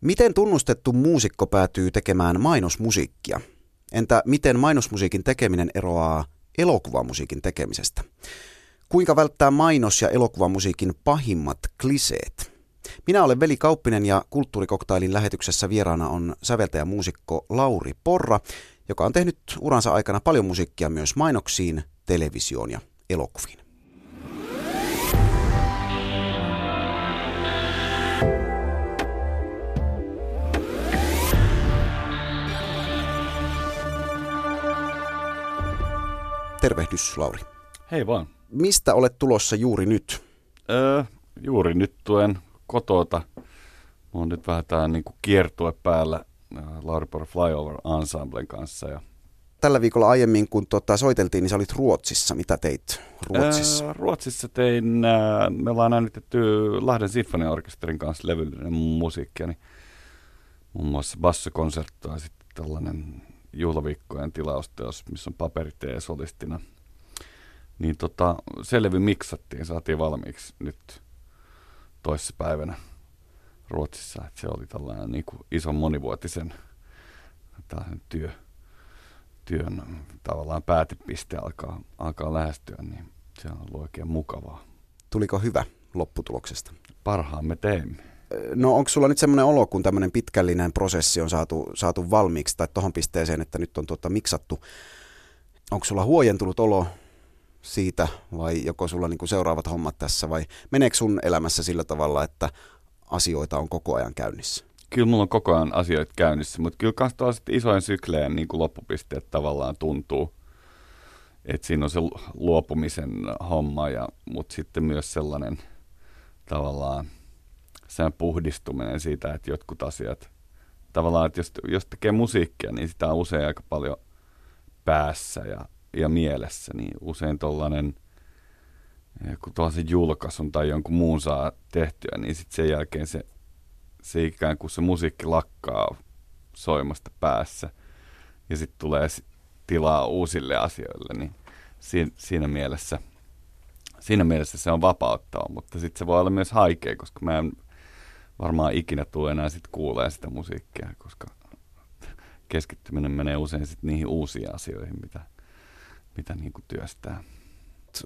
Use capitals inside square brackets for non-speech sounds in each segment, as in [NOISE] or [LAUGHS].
Miten tunnustettu muusikko päätyy tekemään mainosmusiikkia? Entä miten mainosmusiikin tekeminen eroaa elokuvamusiikin tekemisestä? Kuinka välttää mainos- ja elokuvamusiikin pahimmat kliseet? Minä olen Veli Kauppinen ja Kulttuurikoktailin lähetyksessä vieraana on säveltäjä muusikko Lauri Porra, joka on tehnyt uransa aikana paljon musiikkia myös mainoksiin, televisioon ja elokuviin. Tervehdys, Lauri. Hei vaan. Mistä olet tulossa juuri nyt? Öö, juuri nyt tuen kotota. Mulla on nyt vähän tää niinku kiertue päällä Lauri Por Flyover Ensemblen kanssa. Ja Tällä viikolla aiemmin, kun tota, soiteltiin, niin sä olit Ruotsissa. Mitä teit Ruotsissa? Öö, Ruotsissa tein, äh, me ollaan äänitetty Lahden Sinfoniaorkesterin kanssa levyllinen musiikkia, niin muun muassa bassokonsertto ja sitten tällainen juhlaviikkojen tilausteos, missä on paperitee solistina. Niin tota, se levy miksattiin, saatiin valmiiksi nyt toissa päivänä Ruotsissa. Et se oli tällainen niin kuin ison monivuotisen työ, työn tavallaan päätepiste alkaa, alkaa lähestyä, niin se on ollut oikein mukavaa. Tuliko hyvä lopputuloksesta? Parhaamme teemme. No onko sulla nyt semmoinen olo, kun tämmöinen pitkällinen prosessi on saatu, saatu valmiiksi tai tohon pisteeseen, että nyt on tuota miksattu. Onko sulla huojentunut olo siitä vai joko sulla niinku seuraavat hommat tässä vai meneekö sun elämässä sillä tavalla, että asioita on koko ajan käynnissä? Kyllä mulla on koko ajan asioita käynnissä, mutta kyllä myös isojen sykleen niin kuin loppupisteet tavallaan tuntuu. Että siinä on se luopumisen homma, ja, mutta sitten myös sellainen tavallaan – sen puhdistuminen siitä, että jotkut asiat, tavallaan, että jos, jos tekee musiikkia, niin sitä on usein aika paljon päässä ja, ja mielessä, niin usein tuollainen, eh, kun tuollaisen julkaisun tai jonkun muun saa tehtyä, niin sitten sen jälkeen se, se ikään kuin se musiikki lakkaa soimasta päässä ja sitten tulee tilaa uusille asioille, niin siinä, siinä mielessä siinä mielessä se on vapauttava, mutta sitten se voi olla myös haikea, koska mä en varmaan ikinä tule enää sit kuulee sitä musiikkia, koska keskittyminen menee usein sit niihin uusiin asioihin, mitä, mitä niin kuin työstää.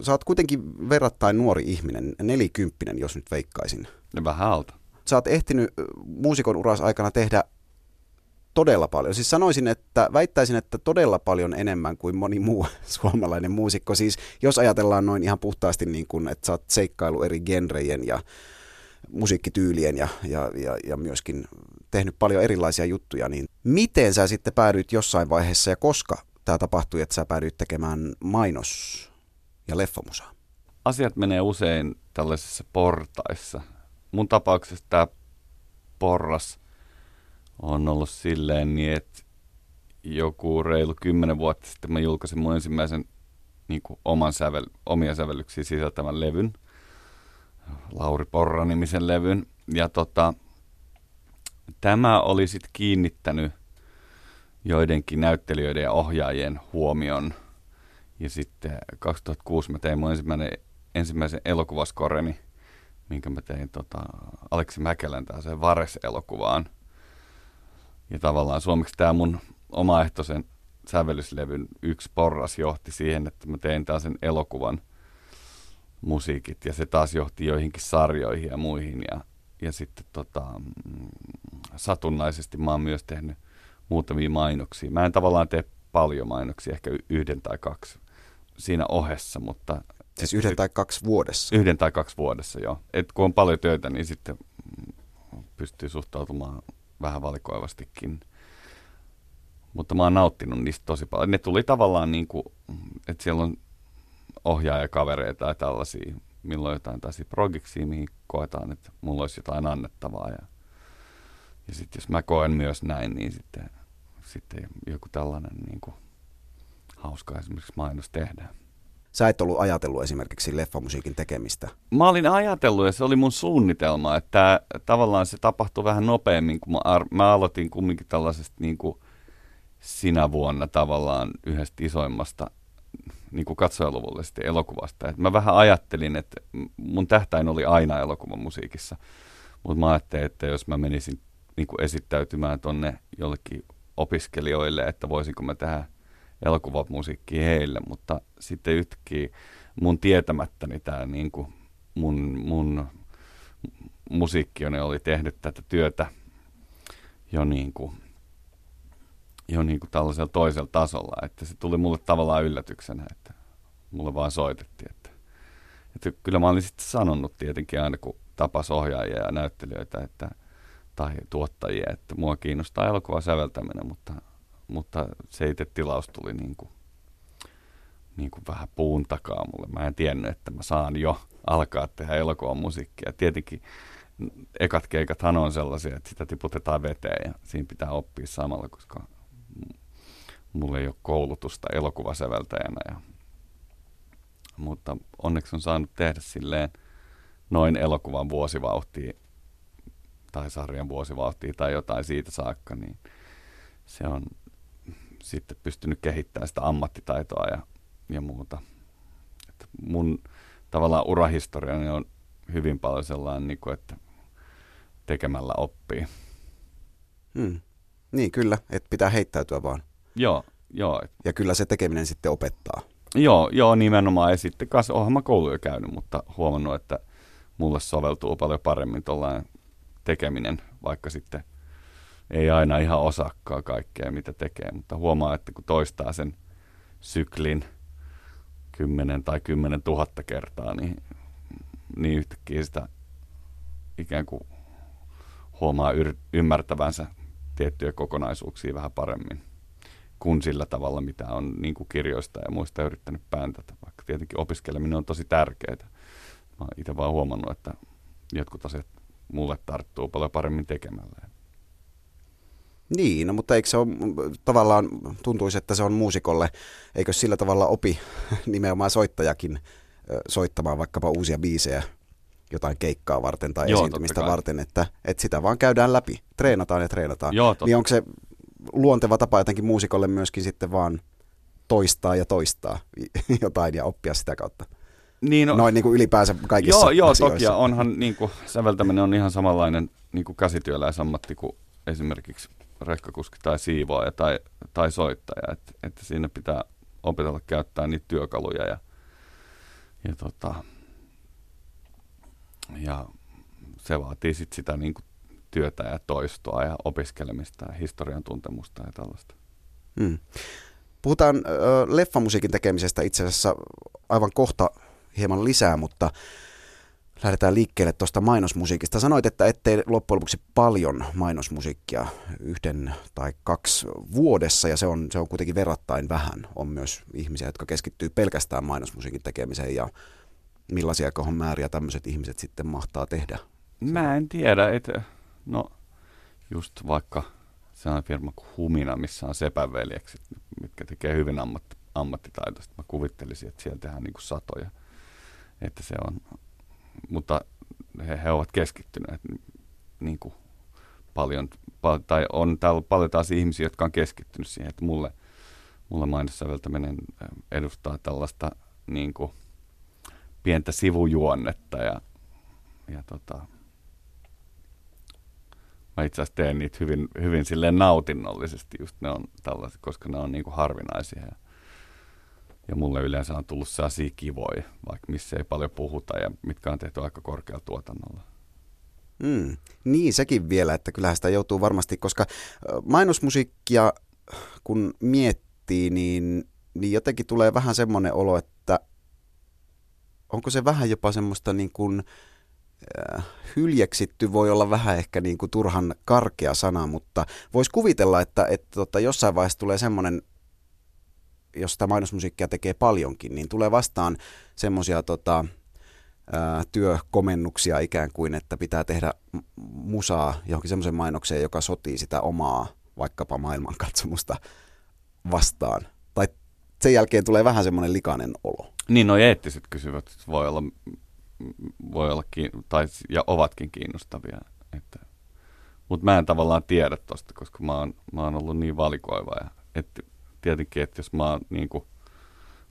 Sä oot kuitenkin verrattain nuori ihminen, nelikymppinen, jos nyt veikkaisin. Ja vähän alta. Sä oot ehtinyt muusikon uras aikana tehdä todella paljon. Siis sanoisin, että väittäisin, että todella paljon enemmän kuin moni muu [LAUGHS] suomalainen muusikko. Siis jos ajatellaan noin ihan puhtaasti niin kuin, että sä oot seikkailu eri genrejen ja musiikkityylien ja, ja, ja, ja myöskin tehnyt paljon erilaisia juttuja, niin miten sä sitten päädyit jossain vaiheessa ja koska tämä tapahtui, että sä päädyit tekemään mainos- ja leffamusaa? Asiat menee usein tällaisissa portaissa. Mun tapauksessa tämä porras on ollut silleen niin, että joku reilu kymmenen vuotta sitten mä julkaisin mun ensimmäisen niin kuin oman sävel, omia sävellyksiä sisältävän levyn – Lauri Porra-nimisen levyn. Ja tota, tämä oli sitten kiinnittänyt joidenkin näyttelijöiden ja ohjaajien huomion. Ja sitten 2006 mä tein mun ensimmäinen, ensimmäisen elokuvaskoreni, minkä mä tein tota, Aleksi Mäkelän sen Vares-elokuvaan. Ja tavallaan suomeksi tämä mun omaehtoisen sävellyslevyn yksi porras johti siihen, että mä tein sen elokuvan – musiikit ja se taas johti joihinkin sarjoihin ja muihin ja, ja sitten tota, mm, satunnaisesti mä oon myös tehnyt muutamia mainoksia. Mä en tavallaan tee paljon mainoksia, ehkä yhden tai kaksi siinä ohessa, mutta... Siis yhden sit, tai kaksi vuodessa? Yhden tai kaksi vuodessa, joo. Et kun on paljon työtä, niin sitten pystyy suhtautumaan vähän valikoivastikin. Mutta mä oon nauttinut niistä tosi paljon. Ne tuli tavallaan niin kuin, että siellä on ohjaajakavereita tai tällaisia, milloin jotain tällaisia progiksia, mihin koetaan, että mulla olisi jotain annettavaa. Ja, ja sitten jos mä koen myös näin, niin sitten, sitten joku tällainen niin kuin, hauska esimerkiksi mainos tehdään. Sä et ollut ajatellut esimerkiksi leffamusiikin tekemistä? Mä olin ajatellut ja se oli mun suunnitelma, että tavallaan se tapahtui vähän nopeammin, kun mä, ar- mä aloitin kumminkin tällaisesta niin kuin sinä vuonna tavallaan yhdestä isoimmasta niin kuin katsojaluvullisesti elokuvasta. Et mä vähän ajattelin, että mun tähtäin oli aina elokuvan musiikissa, mutta mä ajattelin, että jos mä menisin niin kuin esittäytymään tonne jollekin opiskelijoille, että voisinko mä tehdä elokuvamusiikkia heille, mutta sitten yhtäkkiä mun tietämättäni tämä niin kuin mun, mun musiikkioni oli tehnyt tätä työtä jo niin kuin, jo niin kuin tällaisella toisella tasolla, että se tuli mulle tavallaan yllätyksenä, että mulle vaan soitettiin, että, että kyllä mä olin sitten sanonut tietenkin aina, kun tapas ohjaajia ja näyttelijöitä, että tai tuottajia, että mua kiinnostaa elokuva säveltäminen, mutta, mutta se itse tilaus tuli niin kuin, niin kuin vähän puun takaa mulle. Mä en tiennyt, että mä saan jo alkaa tehdä elokuvan musiikkia. Tietenkin ekat keikathan on sellaisia, että sitä tiputetaan veteen ja siinä pitää oppia samalla, koska mulla ei ole koulutusta elokuvasäveltäjänä. Ja, mutta onneksi on saanut tehdä silleen noin elokuvan vuosivauhtia tai sarjan vuosivauhtia tai jotain siitä saakka, niin se on sitten pystynyt kehittämään sitä ammattitaitoa ja, ja muuta. Että mun tavallaan urahistoriani on hyvin paljon sellainen, niin kuin, että tekemällä oppii. Hmm. Niin, kyllä, että pitää heittäytyä vaan. Joo, joo. Ja kyllä se tekeminen sitten opettaa. Joo, joo nimenomaan. Ja sitten kanssa oonhan mä kouluja käynyt, mutta huomannut, että mulle soveltuu paljon paremmin tuollainen tekeminen, vaikka sitten ei aina ihan osakkaa kaikkea, mitä tekee, mutta huomaa, että kun toistaa sen syklin kymmenen tai kymmenen tuhatta kertaa, niin, niin yhtäkkiä sitä ikään kuin huomaa yr- ymmärtävänsä tiettyjä kokonaisuuksia vähän paremmin kuin sillä tavalla, mitä on niin kuin kirjoista ja muista yrittänyt pääntätä, vaikka tietenkin opiskeleminen on tosi tärkeää. Mä itse vaan huomannut, että jotkut asiat mulle tarttuu paljon paremmin tekemällä. Niin, no, mutta eikö se ole tavallaan, tuntuisi, että se on muusikolle, eikö sillä tavalla opi [LAUGHS] nimenomaan soittajakin soittamaan vaikkapa uusia biisejä jotain keikkaa varten tai Joo, esiintymistä varten, että, että sitä vaan käydään läpi, treenataan ja treenataan. Joo, niin onko se luonteva tapa jotenkin muusikolle myöskin sitten vaan toistaa ja toistaa [LAUGHS] jotain ja oppia sitä kautta? Niin, no, Noin niin kuin ylipäänsä kaikissa Joo, joo toki, ja onhan niin kuin, säveltäminen on ihan samanlainen niin kuin käsityöläisammatti kuin esimerkiksi rekkakuski tai siivoaja tai, tai soittaja, että, että siinä pitää opetella käyttää niitä työkaluja ja, ja, tota, ja se vaatii sit sitä niin kuin työtä ja toistoa ja opiskelemista ja historian tuntemusta ja tällaista. Hmm. Puhutaan ö, leffamusiikin tekemisestä itse asiassa aivan kohta hieman lisää, mutta lähdetään liikkeelle tuosta mainosmusiikista. Sanoit, että ettei loppujen lopuksi paljon mainosmusiikkia yhden tai kaksi vuodessa, ja se on, se on kuitenkin verrattain vähän. On myös ihmisiä, jotka keskittyy pelkästään mainosmusiikin tekemiseen, ja millaisia kohon määriä tämmöiset ihmiset sitten mahtaa tehdä? Mä en tiedä, että no just vaikka se on firma kuin Humina, missä on sepäveljekset, mitkä tekee hyvin ammatti, ammattitaitoista. Mä kuvittelisin, että siellä tehdään niin kuin satoja – että se on, mutta he, he ovat keskittyneet niin kuin paljon, pal, tai on täällä paljon taas ihmisiä, jotka on keskittynyt siihen, että mulle, mulle mainossäveltäminen edustaa tällaista niin kuin, pientä sivujuonnetta ja, ja tota, mä itse asiassa teen niitä hyvin, hyvin silleen nautinnollisesti, just ne on tällaiset, koska ne on niin kuin harvinaisia. Ja ja mulle yleensä on tullut sellaisia kivoja, vaikka missä ei paljon puhuta ja mitkä on tehty aika korkealla tuotannolla. Mm, niin, sekin vielä, että kyllähän sitä joutuu varmasti, koska mainosmusiikkia kun miettii, niin, niin jotenkin tulee vähän semmoinen olo, että onko se vähän jopa semmoista niin kuin, äh, hyljeksitty voi olla vähän ehkä niin kuin turhan karkea sana, mutta voisi kuvitella, että, että tota, jossain vaiheessa tulee semmoinen jos sitä mainosmusiikkia tekee paljonkin, niin tulee vastaan semmoisia tota, työkomennuksia ikään kuin, että pitää tehdä musaa johonkin semmoisen mainokseen, joka sotii sitä omaa vaikkapa maailmankatsomusta vastaan. Tai sen jälkeen tulee vähän semmoinen likainen olo. Niin, no eettiset kysyvät voi olla, voi olla tai, ja ovatkin kiinnostavia. Että, mutta mä en tavallaan tiedä tosta, koska mä oon, mä oon ollut niin valikoiva. Ja, että tietenkin, että jos mä, niin kuin,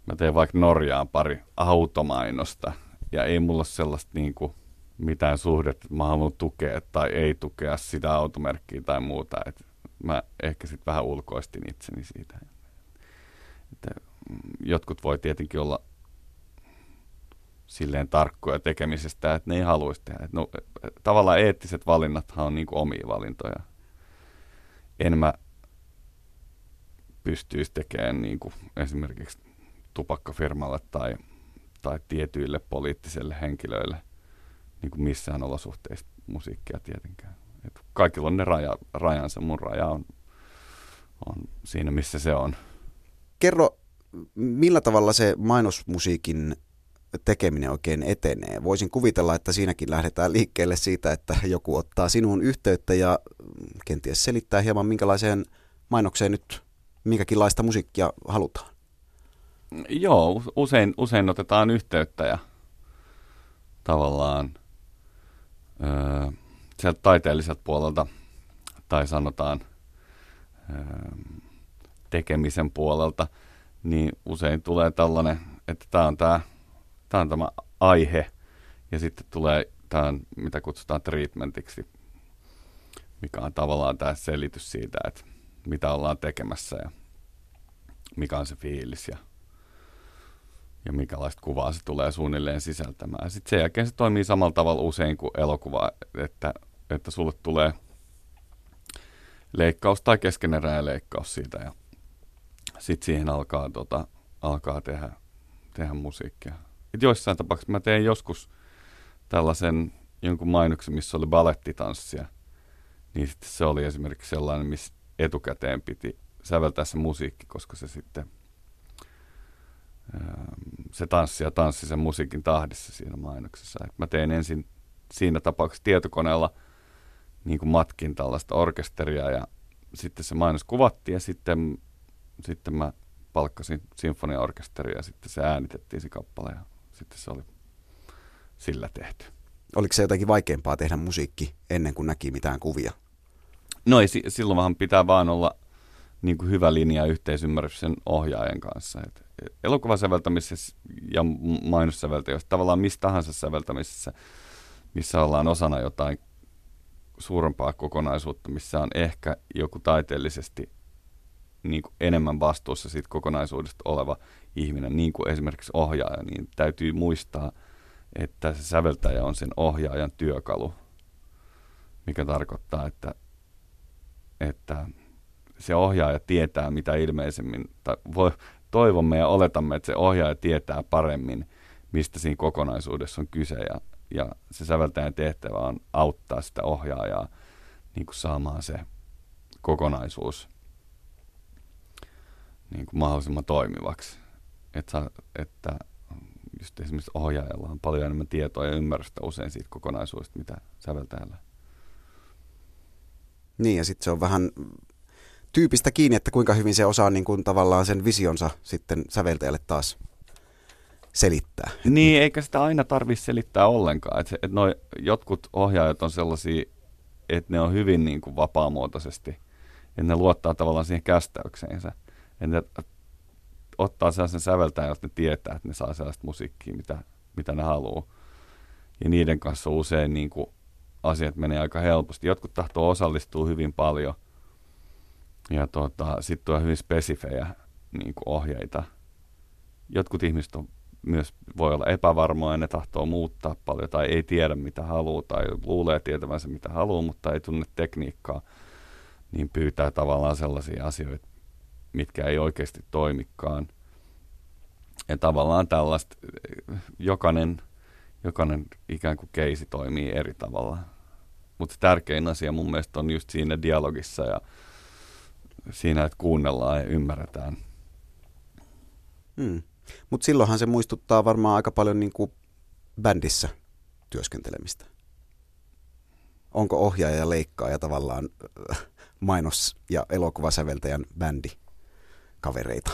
mä teen vaikka Norjaan pari automainosta ja ei mulla ole sellaista niin kuin, mitään suhdetta, mä haluan tukea tai ei tukea sitä automerkkiä tai muuta. Et mä ehkä sitten vähän ulkoistin itseni siitä. Että jotkut voi tietenkin olla silleen tarkkoja tekemisestä, että ne ei haluaisi tehdä. no, tavallaan eettiset valinnathan on niin kuin omia valintoja. En mä pystyisi tekemään niin kuin esimerkiksi tupakkafirmalle tai, tai tietyille poliittisille henkilöille niin kuin missään olosuhteissa musiikkia tietenkään. Et kaikilla on ne raja, rajansa. Mun raja on, on siinä, missä se on. Kerro, millä tavalla se mainosmusiikin tekeminen oikein etenee? Voisin kuvitella, että siinäkin lähdetään liikkeelle siitä, että joku ottaa sinuun yhteyttä ja kenties selittää hieman, minkälaiseen mainokseen nyt minkäkinlaista musiikkia halutaan. Joo, usein, usein otetaan yhteyttä ja tavallaan öö, sieltä taiteelliselta puolelta tai sanotaan öö, tekemisen puolelta, niin usein tulee tällainen, että tämä on tämä tämä on tämä aihe, ja sitten tulee tämä, mitä kutsutaan treatmentiksi, mikä on tavallaan tämä selitys siitä, että mitä ollaan tekemässä ja mikä on se fiilis ja, ja minkälaista kuvaa se tulee suunnilleen sisältämään. Sitten sen jälkeen se toimii samalla tavalla usein kuin elokuva, että, että sulle tulee leikkaus tai keskeneräinen leikkaus siitä ja sitten siihen alkaa, tota, alkaa tehdä, tehdä musiikkia. Et joissain tapauksissa mä tein joskus tällaisen jonkun mainoksen, missä oli balettitanssia, niin sitten se oli esimerkiksi sellainen, missä etukäteen piti säveltää se musiikki, koska se sitten ähm, se tanssi ja tanssi sen musiikin tahdissa siinä mainoksessa. Et mä tein ensin siinä tapauksessa tietokoneella niin kuin matkin tällaista orkesteria ja sitten se mainos kuvattiin ja sitten, sitten mä palkkasin sinfoniaorkesteria ja sitten se äänitettiin se kappale ja sitten se oli sillä tehty. Oliko se jotenkin vaikeampaa tehdä musiikki ennen kuin näki mitään kuvia? No ei, silloin vaan pitää vaan olla niin kuin hyvä linja yhteisymmärrys sen ohjaajan kanssa. Et elokuvasäveltämisessä ja mainossäveltämisessä, tavallaan mistä tahansa säveltämisessä, missä ollaan osana jotain suurempaa kokonaisuutta, missä on ehkä joku taiteellisesti niin kuin enemmän vastuussa siitä kokonaisuudesta oleva ihminen, niin kuin esimerkiksi ohjaaja, niin täytyy muistaa, että se säveltäjä on sen ohjaajan työkalu, mikä tarkoittaa, että, että se ohjaaja tietää mitä ilmeisemmin, tai voi, toivomme ja oletamme, että se ohjaaja tietää paremmin, mistä siinä kokonaisuudessa on kyse, ja, ja se säveltäjän tehtävä on auttaa sitä ohjaajaa niin kuin saamaan se kokonaisuus niin kuin mahdollisimman toimivaksi. Että, että just esimerkiksi ohjaajalla on paljon enemmän tietoa ja ymmärrystä usein siitä kokonaisuudesta, mitä säveltäjällä. Niin, ja sitten se on vähän tyypistä kiinni, että kuinka hyvin se osaa niin kuin tavallaan sen visionsa sitten säveltäjälle taas selittää. Niin, eikä sitä aina tarvitse selittää ollenkaan. Et, et noi, jotkut ohjaajat on sellaisia, että ne on hyvin niin kuin vapaamuotoisesti, että ne luottaa tavallaan siihen kästäykseensä. Että ne ottaa sellaisen säveltäjän, jotta ne tietää, että ne saa sellaista musiikkia, mitä, mitä ne haluaa. Ja niiden kanssa usein niin kuin, asiat menee aika helposti. Jotkut tahtoo osallistua hyvin paljon, ja tota, sitten on hyvin spesifejä niin kuin ohjeita. Jotkut ihmiset on myös voi olla epävarmoja, ne tahtoo muuttaa paljon tai ei tiedä mitä haluaa tai luulee tietävänsä mitä haluaa, mutta ei tunne tekniikkaa, niin pyytää tavallaan sellaisia asioita, mitkä ei oikeasti toimikaan. Ja tavallaan tällaista, jokainen, jokainen ikään kuin keisi toimii eri tavalla. Mutta tärkein asia mun mielestä on just siinä dialogissa ja siinä, että kuunnellaan ja ymmärretään. Hmm. Mutta silloinhan se muistuttaa varmaan aika paljon niin kuin bändissä työskentelemistä. Onko ohjaaja ja leikkaaja tavallaan äh, mainos- ja elokuvasäveltäjän bändi kavereita?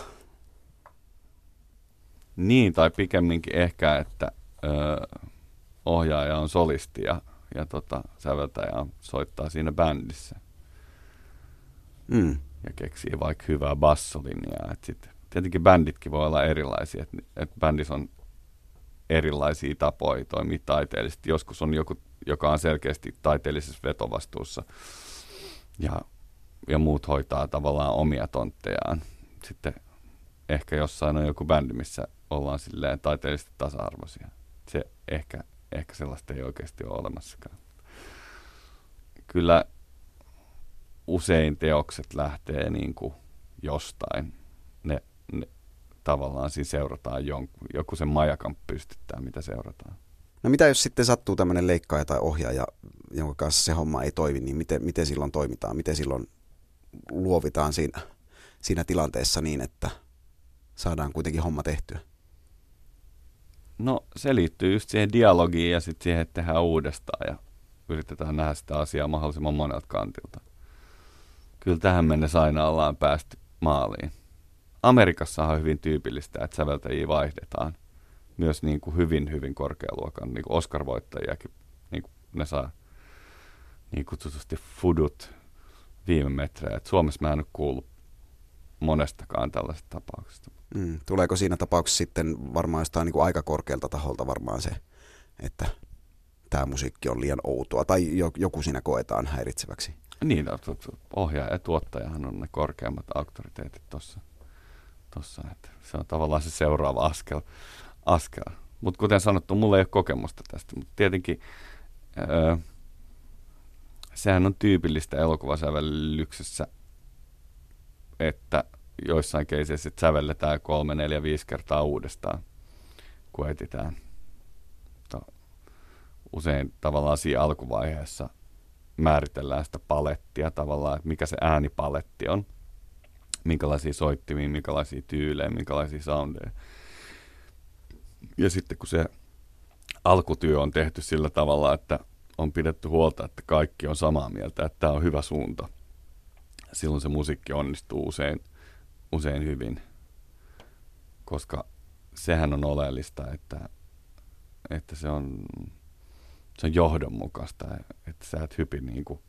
Niin, tai pikemminkin ehkä, että ö, ohjaaja on solisti ja, ja tota, säveltäjä soittaa siinä bändissä. Mm ja keksii vaikka hyvää bassolinjaa. Et sit, tietenkin bänditkin voi olla erilaisia. Et, et bändissä on erilaisia tapoja toimia taiteellisesti. Joskus on joku, joka on selkeästi taiteellisessa vetovastuussa ja, ja muut hoitaa tavallaan omia tonttejaan. Sitten ehkä jossain on joku bändi, missä ollaan silleen taiteellisesti tasa-arvoisia. Se ehkä, ehkä sellaista ei oikeasti ole olemassakaan. Kyllä usein teokset lähtee niin kuin jostain. Ne, ne tavallaan siinä seurataan jonkun, joku sen majakan pystyttää, mitä seurataan. No mitä jos sitten sattuu tämmöinen leikkaaja tai ohjaaja, jonka kanssa se homma ei toimi, niin miten, miten silloin toimitaan? Miten silloin luovitaan siinä, siinä tilanteessa niin, että saadaan kuitenkin homma tehtyä? No se liittyy just siihen dialogiin ja sitten siihen, että tehdään uudestaan ja yritetään nähdä sitä asiaa mahdollisimman monelta kantilta. Kyllä tähän mennessä aina ollaan päästy maaliin. Amerikassa on hyvin tyypillistä, että säveltäjiä vaihdetaan. Myös niin kuin hyvin, hyvin korkealuokan niin kuin Oscar-voittajiakin. Niin kuin ne saa niin kutsutusti fudut viime metrejä. Et Suomessa mä en ole kuullut monestakaan tällaisesta tapauksesta. Mm, tuleeko siinä tapauksessa sitten varmaan jostain niin kuin aika korkealta taholta varmaan se, että tämä musiikki on liian outoa tai joku siinä koetaan häiritseväksi? Niin, no, ohjaaja ja tuottajahan on ne korkeammat auktoriteetit tuossa. Tossa, että se on tavallaan se seuraava askel. askel. Mutta kuten sanottu, mulla ei ole kokemusta tästä, mutta tietenkin öö, sehän on tyypillistä elokuvasävellyksessä, että joissain keiseissä sävelletään kolme, neljä, viisi kertaa uudestaan, kun etitään. Usein tavallaan siinä alkuvaiheessa määritellään sitä palettia tavallaan, että mikä se äänipaletti on, minkälaisia soittimia, minkälaisia tyylejä, minkälaisia soundeja. Ja sitten kun se alkutyö on tehty sillä tavalla, että on pidetty huolta, että kaikki on samaa mieltä, että tämä on hyvä suunta, silloin se musiikki onnistuu usein, usein hyvin, koska sehän on oleellista, että, että se on se on johdonmukaista, että sä et hypi niin kuin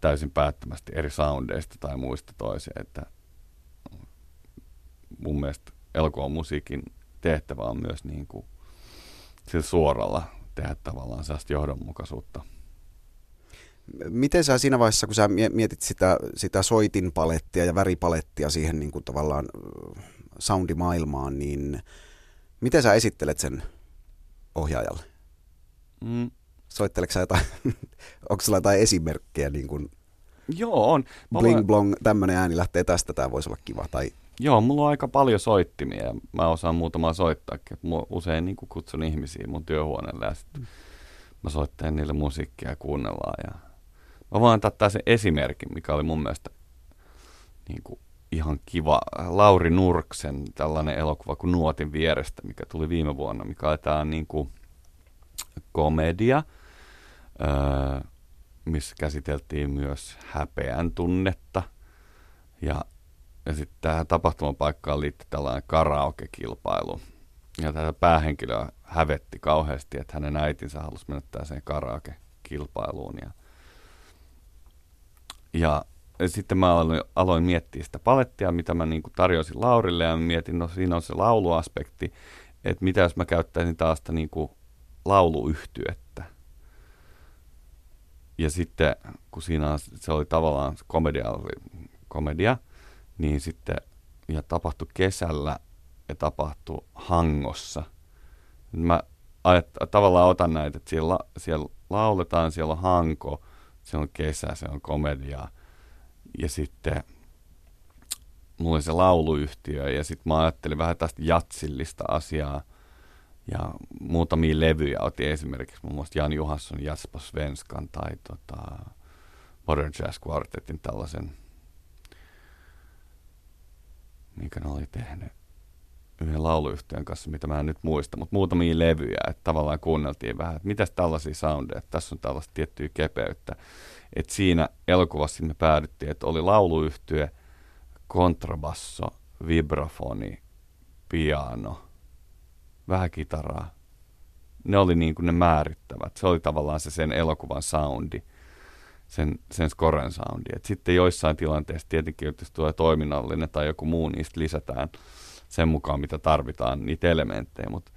täysin päättömästi eri soundeista tai muista toiseen, että mun mielestä elokuvan musiikin tehtävä on myös niin kuin sillä suoralla tehdä tavallaan sellaista johdonmukaisuutta. Miten sä siinä vaiheessa, kun sä mietit sitä, sitä soitinpalettia ja väripalettia siihen niin kuin tavallaan soundimaailmaan, niin miten sä esittelet sen ohjaajalle? Mm. Soitteleeko sä jotain, [LAUGHS] onko sulla jotain esimerkkejä niin kuin Joo, on. Mä bling olen... blong, tämmöinen ääni lähtee tästä, tämä voisi olla kiva. Tai... Joo, mulla on aika paljon soittimia ja mä osaan muutamaa soittaakin. Mä usein niin kutsun ihmisiä mun työhuoneelle ja sitten mm. mä soittelen niille musiikkia ja kuunnellaan. Ja... Mä voin antaa tässä esimerkin, mikä oli mun mielestä niin kuin ihan kiva. Lauri Nurksen tällainen elokuva kuin Nuotin vierestä, mikä tuli viime vuonna, mikä on tämä niin kuin komedia, öö, missä käsiteltiin myös häpeän tunnetta. Ja, ja sitten tähän tapahtumapaikkaan liittyi tällainen karaoke-kilpailu. Ja tätä päähenkilöä hävetti kauheasti, että hänen äitinsä halusi mennä tällaiseen karaoke-kilpailuun. Ja, ja, sitten mä aloin, aloin miettiä sitä palettia, mitä mä niin tarjosin Laurille, ja mietin, no siinä on se lauluaspekti, että mitä jos mä käyttäisin taas sitä niin kuin lauluyhtyettä. Ja sitten kun siinä se oli tavallaan komedia, oli komedia, niin sitten ja tapahtui kesällä ja tapahtui Hangossa. Mä ajat, tavallaan otan näitä, että siellä, siellä lauletaan, siellä on Hanko, se on kesä, se on komedia. Ja sitten mulla oli se lauluyhtiö ja sitten mä ajattelin vähän tästä jatsillista asiaa – ja muutamia levyjä otin esimerkiksi muun muassa Jan Juhansson Jaspa Svenskan tai tota, Modern Jazz Quartetin tällaisen, minkä ne oli tehnyt yhden lauluyhtiön kanssa, mitä mä en nyt muista, mutta muutamia levyjä, että tavallaan kuunneltiin vähän, että mitäs tällaisia soundeja, että tässä on tällaista tiettyä kepeyttä. Että siinä elokuvassa me päädyttiin, että oli lauluyhtye, kontrabasso, vibrafoni, piano – vähän kitaraa. Ne oli niin kuin ne määrittävät. Se oli tavallaan se sen elokuvan soundi, sen, sen scoren soundi. Et sitten joissain tilanteissa tietenkin, jos tulee toiminnallinen tai joku muu, niistä lisätään sen mukaan, mitä tarvitaan, niitä elementtejä, mutta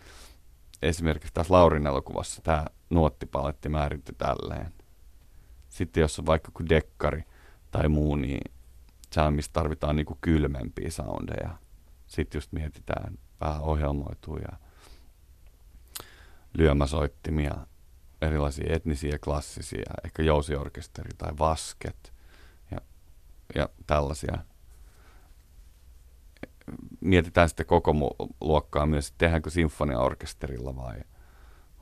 esimerkiksi tässä Laurin elokuvassa tämä nuottipaletti määrittyy tälleen. Sitten jos on vaikka kuin dekkari tai muu, niin se missä tarvitaan niinku kylmempiä soundeja. Sitten just mietitään vähän ohjelmoituja lyömäsoittimia, erilaisia etnisiä, klassisia, ehkä jousiorkesteri tai vasket ja, ja tällaisia. Mietitään sitten koko luokkaa myös, että tehdäänkö sinfoniaorkesterilla vai,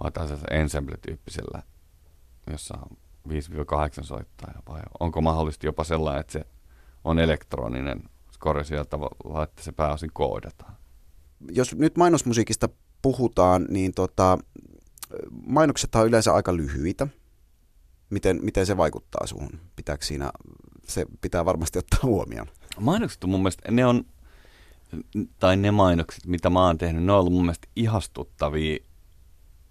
vai tällaisella ensemble-tyyppisellä, jossa on 5-8 soittajaa, vai onko mahdollisesti jopa sellainen, että se on elektroninen skore sillä tavalla, että se pääosin koodataan. Jos nyt mainosmusiikista puhutaan, niin tota, mainokset on yleensä aika lyhyitä. Miten, miten se vaikuttaa suhun? Pitääkö siinä, se pitää varmasti ottaa huomioon. Mainokset on mun mielestä, ne on, tai ne mainokset, mitä mä oon tehnyt, ne on ollut mun mielestä ihastuttavia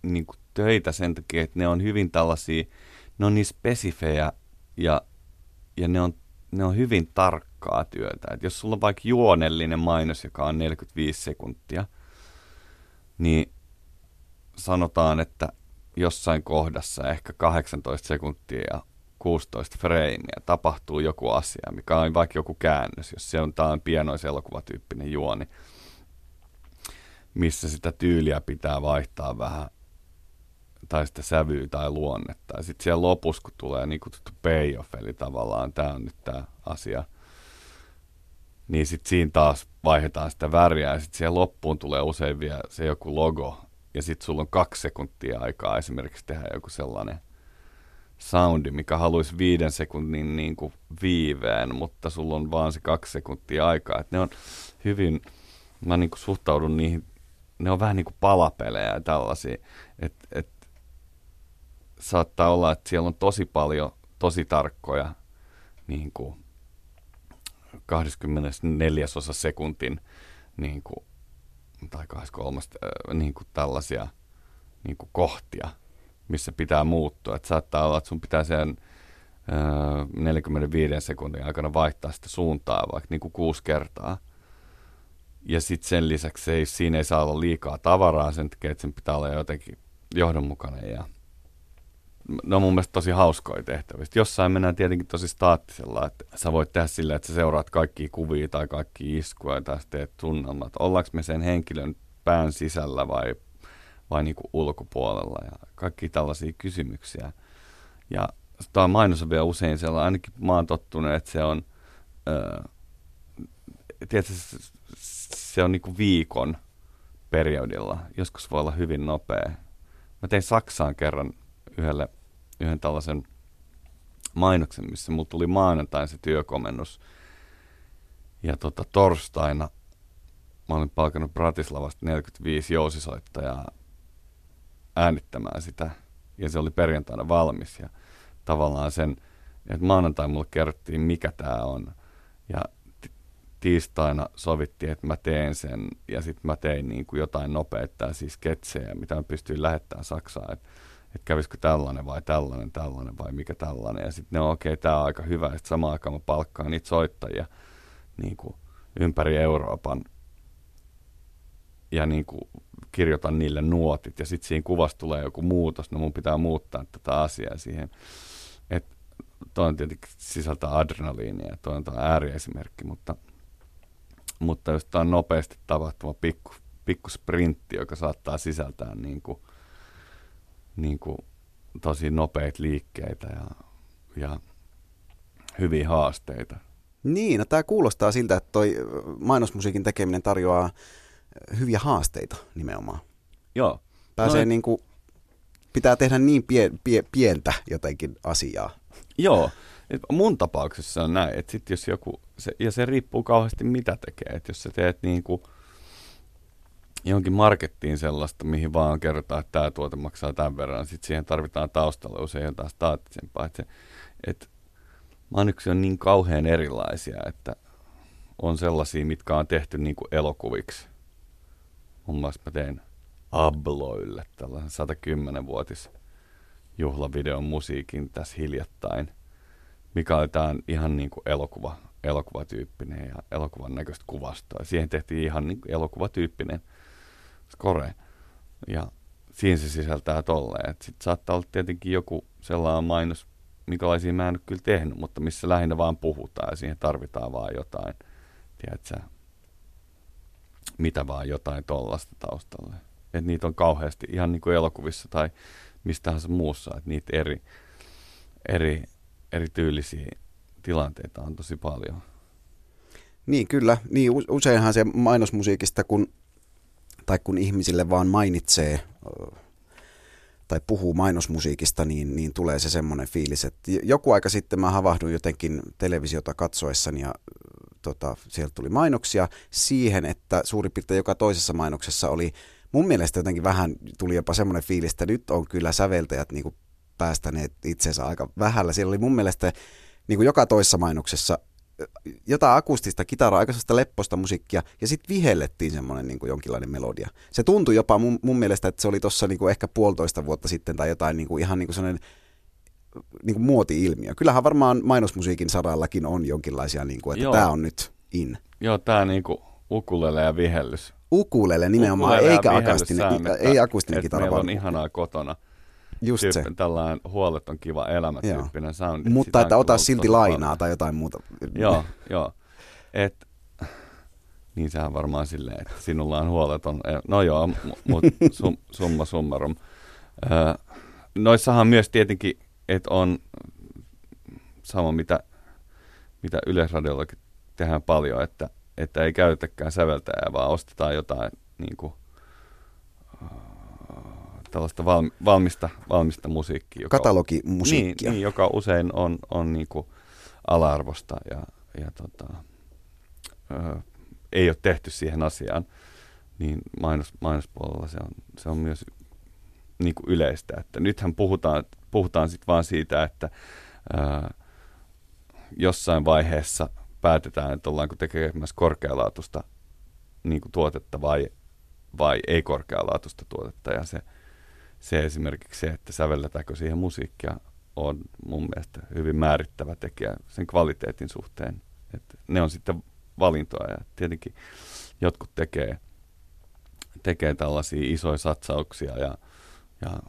niin kuin töitä sen takia, että ne on hyvin tällaisia, ne on niin spesifejä ja, ja ne, on, ne on hyvin tarkkaa työtä. Et jos sulla on vaikka juonellinen mainos, joka on 45 sekuntia, niin sanotaan, että jossain kohdassa ehkä 18 sekuntia 16 freimiä tapahtuu joku asia, mikä on vaikka joku käännös, jos se on tämä pienoiselokuvatyyppinen juoni, missä sitä tyyliä pitää vaihtaa vähän tai sitä sävyä tai luonnetta. Ja sitten siellä lopussa, kun tulee niin kutsuttu payoff, eli tavallaan tämä on nyt tämä asia, niin sitten siinä taas vaihdetaan sitä väriä ja sitten siihen loppuun tulee usein vielä se joku logo, ja sitten sulla on kaksi sekuntia aikaa esimerkiksi tehdä joku sellainen soundi, mikä haluaisi viiden sekunnin niin kuin viiveen, mutta sulla on vaan se kaksi sekuntia aikaa. Et ne on hyvin, mä niin kuin suhtaudun niihin, ne on vähän niin kuin palapelejä ja tällaisia, että et, saattaa olla, että siellä on tosi paljon tosi tarkkoja niin kuin 24 osa sekuntin niin kuin tai 23 äh, niin kuin tällaisia niin kuin kohtia, missä pitää muuttua. Että saattaa olla, että sun pitää sen äh, 45 sekunnin aikana vaihtaa sitä suuntaa vaikka niin kuin kuusi kertaa. Ja sitten sen lisäksi ei, siinä ei saa olla liikaa tavaraa sen takia, että sen pitää olla jotenkin johdonmukainen ja ne on mun mielestä tosi hauskoja tehtäviä. Jossain mennään tietenkin tosi staattisella, että sä voit tehdä sillä, että sä seuraat kaikkia kuvia tai kaikki iskuja tai teet tunnelmat. Ollaanko me sen henkilön pään sisällä vai, vai niin kuin ulkopuolella ja kaikki tällaisia kysymyksiä. Ja tämä mainos on vielä usein sellainen, ainakin mä oon tottunut, että se on, öö, tiedätkö, se on niin kuin viikon periodilla. Joskus voi olla hyvin nopea. Mä tein Saksaan kerran yhdelle, yhden tällaisen mainoksen, missä mulla tuli maanantain se työkomennus. Ja tota, torstaina mä olin palkannut Bratislavasta 45 jousisoittajaa äänittämään sitä. Ja se oli perjantaina valmis. Ja tavallaan sen, että maanantai mulle kerrottiin, mikä tämä on. Ja tiistaina sovittiin, että mä teen sen. Ja sitten mä tein niin kuin jotain nopeita siis sketsejä, mitä mä pystyin lähettämään Saksaan. Että että kävisikö tällainen vai tällainen, tällainen vai mikä tällainen. Ja sitten ne on okei, okay, tämä on aika hyvä. Sitten samaan aikaan mä palkkaan niitä soittajia niin kuin ympäri Euroopan ja niin kuin kirjoitan niille nuotit. Ja sitten siinä kuvassa tulee joku muutos, no mun pitää muuttaa tätä asiaa siihen. Että toi on tietenkin sisältää adrenaliinia, toi on ääriesimerkki, mutta, mutta jos tämä on nopeasti tapahtuva pikku, pikku sprintti, joka saattaa sisältää niin kuin niin kuin, tosi nopeita liikkeitä ja, ja hyviä haasteita. Niin, no tämä kuulostaa siltä, että toi mainosmusiikin tekeminen tarjoaa hyviä haasteita nimenomaan. Joo. Pääsee no, niin kuin, pitää tehdä niin pie, pie, pientä jotenkin asiaa. Joo, et mun tapauksessa on näin, että sit jos joku, se, ja se riippuu kauheasti mitä tekee, että jos sä teet niin kuin, johonkin markettiin sellaista, mihin vaan kerrotaan, että tämä tuote maksaa tämän verran. Sitten siihen tarvitaan taustalla usein jotain staattisempaa. Että, se, että mainoksia on niin kauhean erilaisia, että on sellaisia, mitkä on tehty niin kuin elokuviksi. Muun muassa mä tein Abloille tällaisen 110-vuotis juhlavideon musiikin tässä hiljattain. mikä oli tämä ihan niin kuin elokuva, elokuvatyyppinen ja elokuvan näköistä kuvastoa. Siihen tehtiin ihan niin kuin elokuvatyyppinen score. Ja siinä se sisältää tolleen. Sitten saattaa olla tietenkin joku sellainen mainos, minkälaisia mä en ole kyllä tehnyt, mutta missä lähinnä vaan puhutaan ja siihen tarvitaan vaan jotain, tiedätkö, mitä vaan jotain tollasta taustalle. Että niitä on kauheasti ihan niin kuin elokuvissa tai mistä tahansa muussa, että niitä eri, eri, eri tyylisiä tilanteita on tosi paljon. Niin, kyllä. Niin, useinhan se mainosmusiikista, kun, tai kun ihmisille vaan mainitsee tai puhuu mainosmusiikista, niin, niin tulee se semmoinen fiilis, että joku aika sitten mä havahduin jotenkin televisiota katsoessani ja tota, sieltä tuli mainoksia siihen, että suurin piirtein joka toisessa mainoksessa oli mun mielestä jotenkin vähän tuli jopa semmoinen fiilis, että nyt on kyllä säveltäjät niin kuin päästäneet itsensä aika vähällä. Siellä oli mun mielestä niin kuin joka toisessa mainoksessa jotain akustista kitaraa, aikaisesta lepposta musiikkia, ja sitten vihellettiin semmoinen niin kuin jonkinlainen melodia. Se tuntui jopa mun, mun mielestä, että se oli tuossa niin ehkä puolitoista vuotta sitten tai jotain niin kuin ihan niin kuin sellainen niin kuin muoti-ilmiö. Kyllähän varmaan mainosmusiikin sarallakin on jonkinlaisia, niin kuin, että tämä on nyt in. Joo, tämä niin kuin ukulele ja vihellys. Ukulele nimenomaan, ukulele eikä akustinen, ei akustinen kitara. Meillä on ihanaa kotona. Just tyyppi, se. Tällainen huoleton kiva elämä tyyppinen soundi. Mutta että ota silti lainaa paljon. tai jotain muuta. joo, joo. Et, [LAUGHS] niin sehän varmaan silleen, että sinulla on huoleton. E, no joo, mutta [LAUGHS] sum, summa summarum. Öö, noissahan myös tietenkin, että on sama mitä, mitä Yleisradiollakin tehdään paljon, että, että ei käytetäkään säveltäjää, vaan ostetaan jotain niin kuin, tällaista valmista, valmista musiikkia. Joka, Katalogimusiikkia. Niin, niin, joka usein on, on niin kuin ala-arvosta ja, ja tota, ö, ei ole tehty siihen asiaan. Niin mainos, mainospuolella se on, se on myös niin kuin yleistä. Että nythän puhutaan, puhutaan sit vaan siitä, että ö, jossain vaiheessa päätetään, että ollaanko tekemässä korkealaatuista niin kuin tuotetta vai, vai ei korkealaatuista tuotetta. Ja se, se esimerkiksi se, että sävelletäänkö siihen musiikkia, on mun mielestä hyvin määrittävä tekijä sen kvaliteetin suhteen. Että ne on sitten valintoja ja tietenkin jotkut tekee, tekee tällaisia isoja satsauksia ja, ja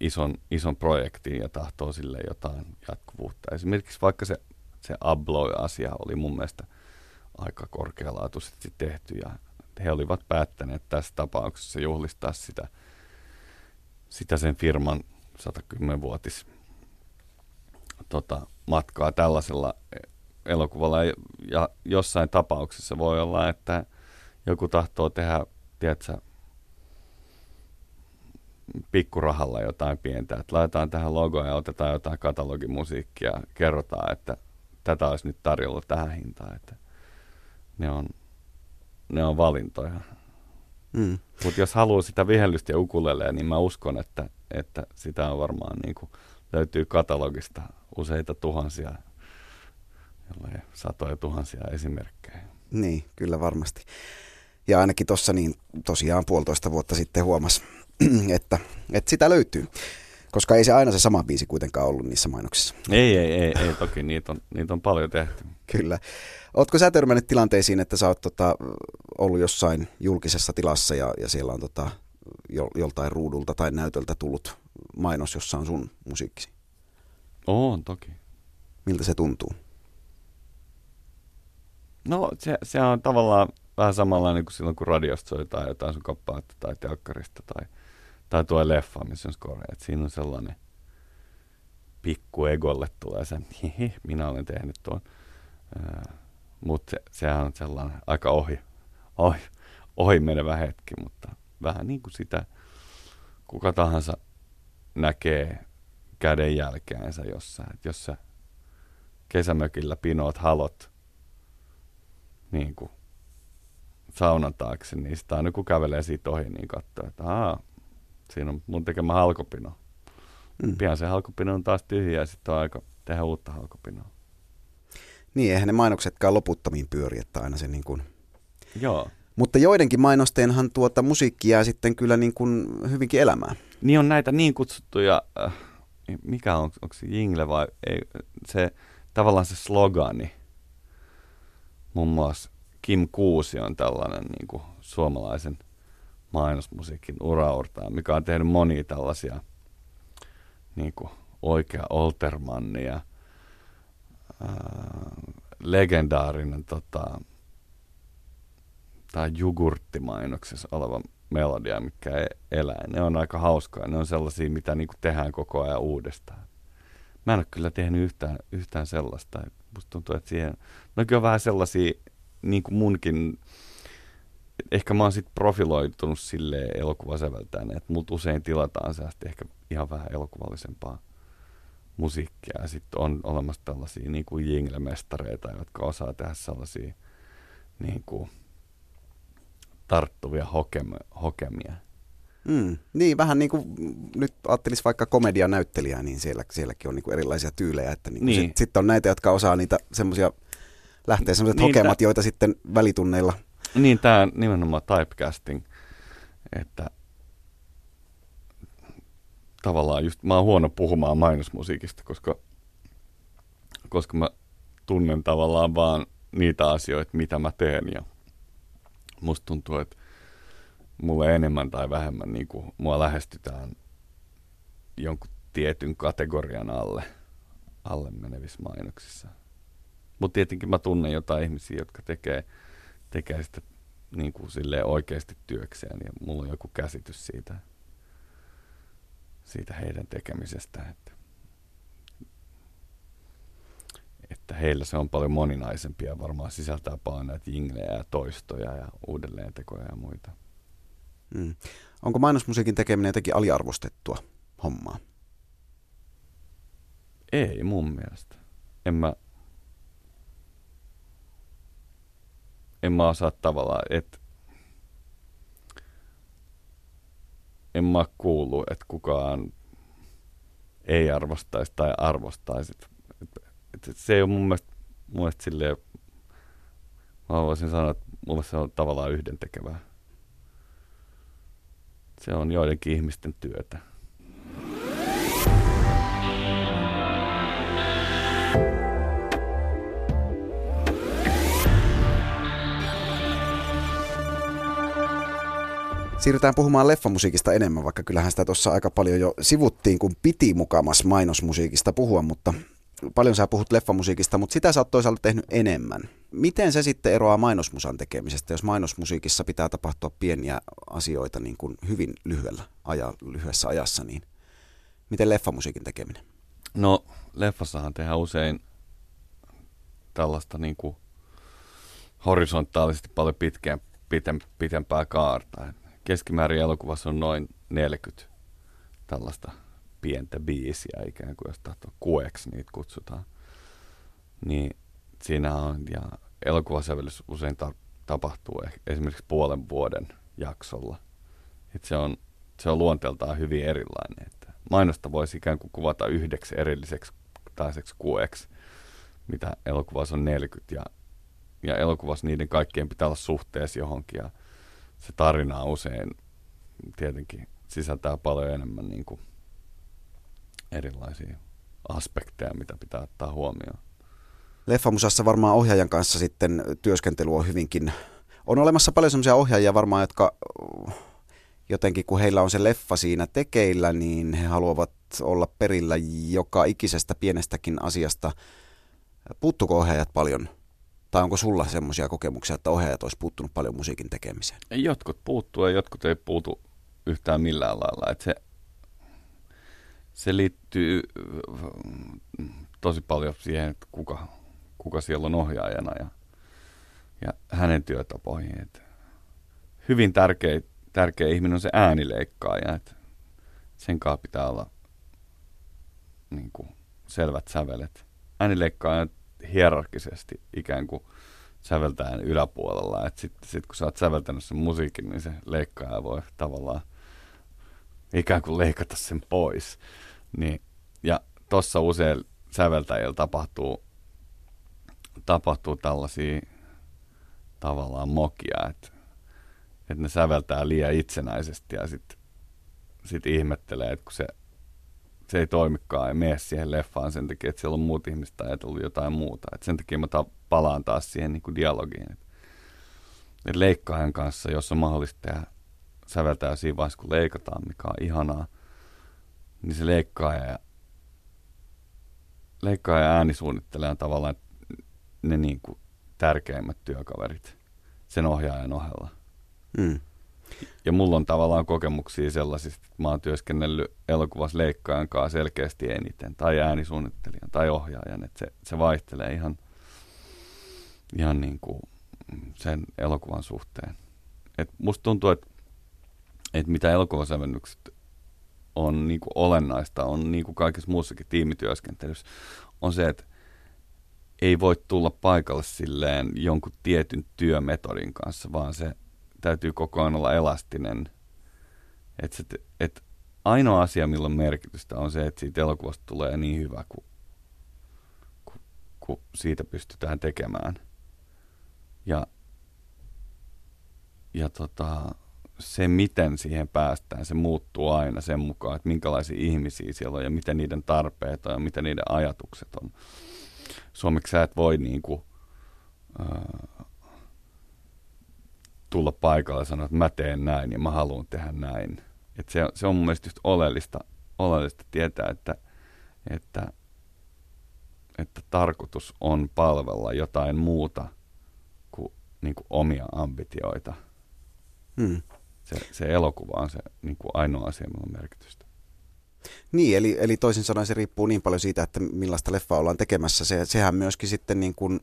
ison, ison projektin ja tahtoo sille jotain jatkuvuutta. Esimerkiksi vaikka se, se Abloy-asia oli mun mielestä aika korkealaatuisesti tehty ja he olivat päättäneet tässä tapauksessa juhlistaa sitä – sitä sen firman 110-vuotis tota, matkaa tällaisella elokuvalla. Ja, jossain tapauksessa voi olla, että joku tahtoo tehdä, tiedätkö, pikkurahalla jotain pientä, että laitetaan tähän logoon ja otetaan jotain katalogimusiikkia ja kerrotaan, että tätä olisi nyt tarjolla tähän hintaan, että ne on, ne on valintoja. Mm. Mutta jos haluaa sitä vihellystä ja ukulelea, niin mä uskon, että, että sitä on varmaan niin kuin, löytyy katalogista useita tuhansia, jollei satoja tuhansia esimerkkejä. Niin, kyllä varmasti. Ja ainakin tuossa niin tosiaan puolitoista vuotta sitten huomas, [CLEARS THROAT] että, että sitä löytyy. Koska ei se aina se sama biisi kuitenkaan ollut niissä mainoksissa. Ei, ei, ei, ei toki niitä on, niitä on paljon tehty. Kyllä. Oletko sä törmännyt tilanteisiin, että sä oot tota, ollut jossain julkisessa tilassa ja, ja siellä on tota, jo, joltain ruudulta tai näytöltä tullut mainos, jossa on sun musiikkisi? On toki. Miltä se tuntuu? No se, se on tavallaan vähän samanlainen kuin silloin, kun radiosta soitaan jotain sun kappaletta tai telkkarista tai, tai tuo leffa, missä on score. Et siinä on sellainen pikku egolle tulee se, minä olen tehnyt tuon. Mutta se, sehän on sellainen aika ohi, ohi, ohi menevä hetki, mutta vähän niin kuin sitä kuka tahansa näkee käden jälkeensä jossain. Et jos sä kesämökillä pinoot halot niin kuin saunan taakse, niin sitä aina kun kävelee siitä ohi, niin katsoo, että Aa, siinä on mun tekemä halkopino. Mm. Pian se halkopino on taas tyhjä ja sitten on aika tehdä uutta halkopinoa. Niin, eihän ne mainoksetkaan loputtomiin pyöri, että aina se niin kuin... Joo. Mutta joidenkin mainosteenhan tuota musiikki jää sitten kyllä niin kuin hyvinkin elämään. Niin on näitä niin kutsuttuja äh, mikä on, onko se jingle vai ei, se tavallaan se slogani. Muun muassa Kim Kuusi on tällainen niin kuin suomalaisen mainosmusiikin uraurtaa, mikä on tehnyt monia tällaisia niin kuin oikea Oltermannia, legendaarinen tota, tai jogurttimainoksessa oleva melodia, mikä ei elää. Ne on aika hauskaa. Ne on sellaisia, mitä niin tehdään koko ajan uudestaan. Mä en ole kyllä tehnyt yhtään, yhtään sellaista. Musta tuntuu, että siihen... No kyllä vähän sellaisia, niin kuin munkin... Ehkä mä oon sitten profiloitunut sille elokuvasäveltäen, että mut usein tilataan sellaista ehkä ihan vähän elokuvallisempaa musiikkia. Ja sitten on olemassa tällaisia niin kuin jingle-mestareita, jotka osaa tehdä sellaisia niin kuin, tarttuvia hokemia. hokemia. Mm, niin, vähän niin kuin nyt ajattelisi vaikka komedianäyttelijää, niin siellä, sielläkin on niin kuin erilaisia tyylejä. Että niin niin. Sitten sit on näitä, jotka osaa niitä semmoisia, lähtee semmoiset niin, hokemat, tä... joita sitten välitunneilla. Niin, tämä nimenomaan typecasting, että tavallaan just, mä oon huono puhumaan mainosmusiikista, koska, koska mä tunnen tavallaan vaan niitä asioita, mitä mä teen ja musta tuntuu, että mulle enemmän tai vähemmän niin kuin mua lähestytään jonkun tietyn kategorian alle, alle menevissä mainoksissa. Mutta tietenkin mä tunnen jotain ihmisiä, jotka tekee, tekee sitä niin kuin oikeasti työkseen ja mulla on joku käsitys siitä, siitä heidän tekemisestä, että, että heillä se on paljon moninaisempia ja varmaan sisältää paljon näitä jinglejä ja toistoja ja uudelleentekoja ja muita. Mm. Onko mainosmusiikin tekeminen jotenkin aliarvostettua hommaa? Ei mun mielestä. En mä, en mä osaa tavallaan, että en mä kuulu, että kukaan ei arvostaisi tai arvostaisi. Et, et, et, se ei ole mun mielestä, mun mielestä silleen, mä voisin sanoa, että mielestä se on tavallaan yhdentekevää. Se on joidenkin ihmisten työtä. Siirrytään puhumaan leffamusiikista enemmän, vaikka kyllähän sitä tuossa aika paljon jo sivuttiin, kun piti mukamas mainosmusiikista puhua, mutta paljon sä puhut leffamusiikista, mutta sitä sä oot toisaalta tehnyt enemmän. Miten se sitten eroaa mainosmusan tekemisestä, jos mainosmusiikissa pitää tapahtua pieniä asioita niin kuin hyvin lyhyellä aja, lyhyessä ajassa, niin miten leffamusiikin tekeminen? No, leffassahan tehdään usein tällaista niin kuin horisontaalisesti paljon pitkään, pitem, pitempää kaarta. Keskimäärin elokuvassa on noin 40 tällaista pientä biisiä ikään kuin, jos tahtoo kueksi niitä kutsutaan. Niin siinä on, ja elokuvasävellys usein ta- tapahtuu esimerkiksi puolen vuoden jaksolla. Et se, on, se on luonteeltaan hyvin erilainen. Että mainosta voisi ikään kuin kuvata yhdeksi erilliseksi taiseksi kueksi, mitä elokuvassa on 40 ja, ja elokuvassa niiden kaikkien pitää olla suhteessa johonkin ja se tarina usein tietenkin sisältää paljon enemmän niin kuin erilaisia aspekteja, mitä pitää ottaa huomioon. Leffamusassa varmaan ohjaajan kanssa sitten työskentely on hyvinkin... On olemassa paljon sellaisia ohjaajia varmaan, jotka jotenkin kun heillä on se leffa siinä tekeillä, niin he haluavat olla perillä joka ikisestä pienestäkin asiasta. Puuttuko ohjaajat paljon? Tai onko sulla semmoisia kokemuksia, että ohjaajat olisi puuttunut paljon musiikin tekemiseen? Jotkut puuttuu ja jotkut ei puutu yhtään millään lailla. Että se se liittyy äh, tosi paljon siihen, että kuka, kuka siellä on ohjaajana ja, ja hänen työtapoihin. Et hyvin tärkeä, tärkeä ihminen on se äänileikkaaja, että sen kanssa pitää olla niin kuin, selvät sävelet. Äänileikkaaja hierarkisesti ikään kuin säveltää yläpuolella. Sitten sit kun sä oot säveltänyt sen musiikin, niin se leikkaaja voi tavallaan ikään kuin leikata sen pois. Niin, ja tuossa usein säveltäjillä tapahtuu, tapahtuu tällaisia tavallaan mokia, että, että ne säveltää liian itsenäisesti ja sitten sit ihmettelee, että kun se se ei toimikaan ja mene siihen leffaan sen takia, että siellä on muut ihmiset ajatellut jotain muuta. Et sen takia mä ta- palaan taas siihen niin kuin dialogiin. Et, et leikkaajan kanssa, jos on mahdollista tehdä säveltää siinä vaiheessa, kun leikataan, mikä on ihanaa, niin se leikkaaja ja, leikkaaja ja äänisuunnittelija on tavallaan ne niin kuin tärkeimmät työkaverit sen ohjaajan ohella. Mm. Ja mulla on tavallaan kokemuksia sellaisista, että mä oon työskennellyt elokuvassa leikkaajan kanssa selkeästi eniten, tai äänisuunnittelijan, tai ohjaajan, että se, se vaihtelee ihan, ihan niin kuin sen elokuvan suhteen. Et musta tuntuu, että, että mitä elokuvasävennykset on niin kuin olennaista, on niin kuin kaikessa muussakin tiimityöskentelyssä, on se, että ei voi tulla paikalle silleen jonkun tietyn työmetodin kanssa, vaan se täytyy koko ajan olla elastinen. Et se, et ainoa asia, millä on merkitystä, on se, että siitä elokuvasta tulee niin hyvä, kuin, kuin, kuin siitä pystytään tekemään. Ja, ja tota, se, miten siihen päästään, se muuttuu aina sen mukaan, että minkälaisia ihmisiä siellä on ja miten niiden tarpeet on ja mitä niiden ajatukset on. Suomeksi sä et voi niin kuin, äh, tulla paikalle ja sanoa, että mä teen näin ja mä haluan tehdä näin. Et se, se on mun mielestä just oleellista, oleellista tietää, että, että, että tarkoitus on palvella jotain muuta kuin, niin kuin omia ambitioita. Hmm. Se, se elokuva on se niin kuin ainoa asia, millä on merkitystä. Niin, eli, eli toisin sanoen se riippuu niin paljon siitä, että millaista leffaa ollaan tekemässä. Se, sehän myöskin sitten niin kuin,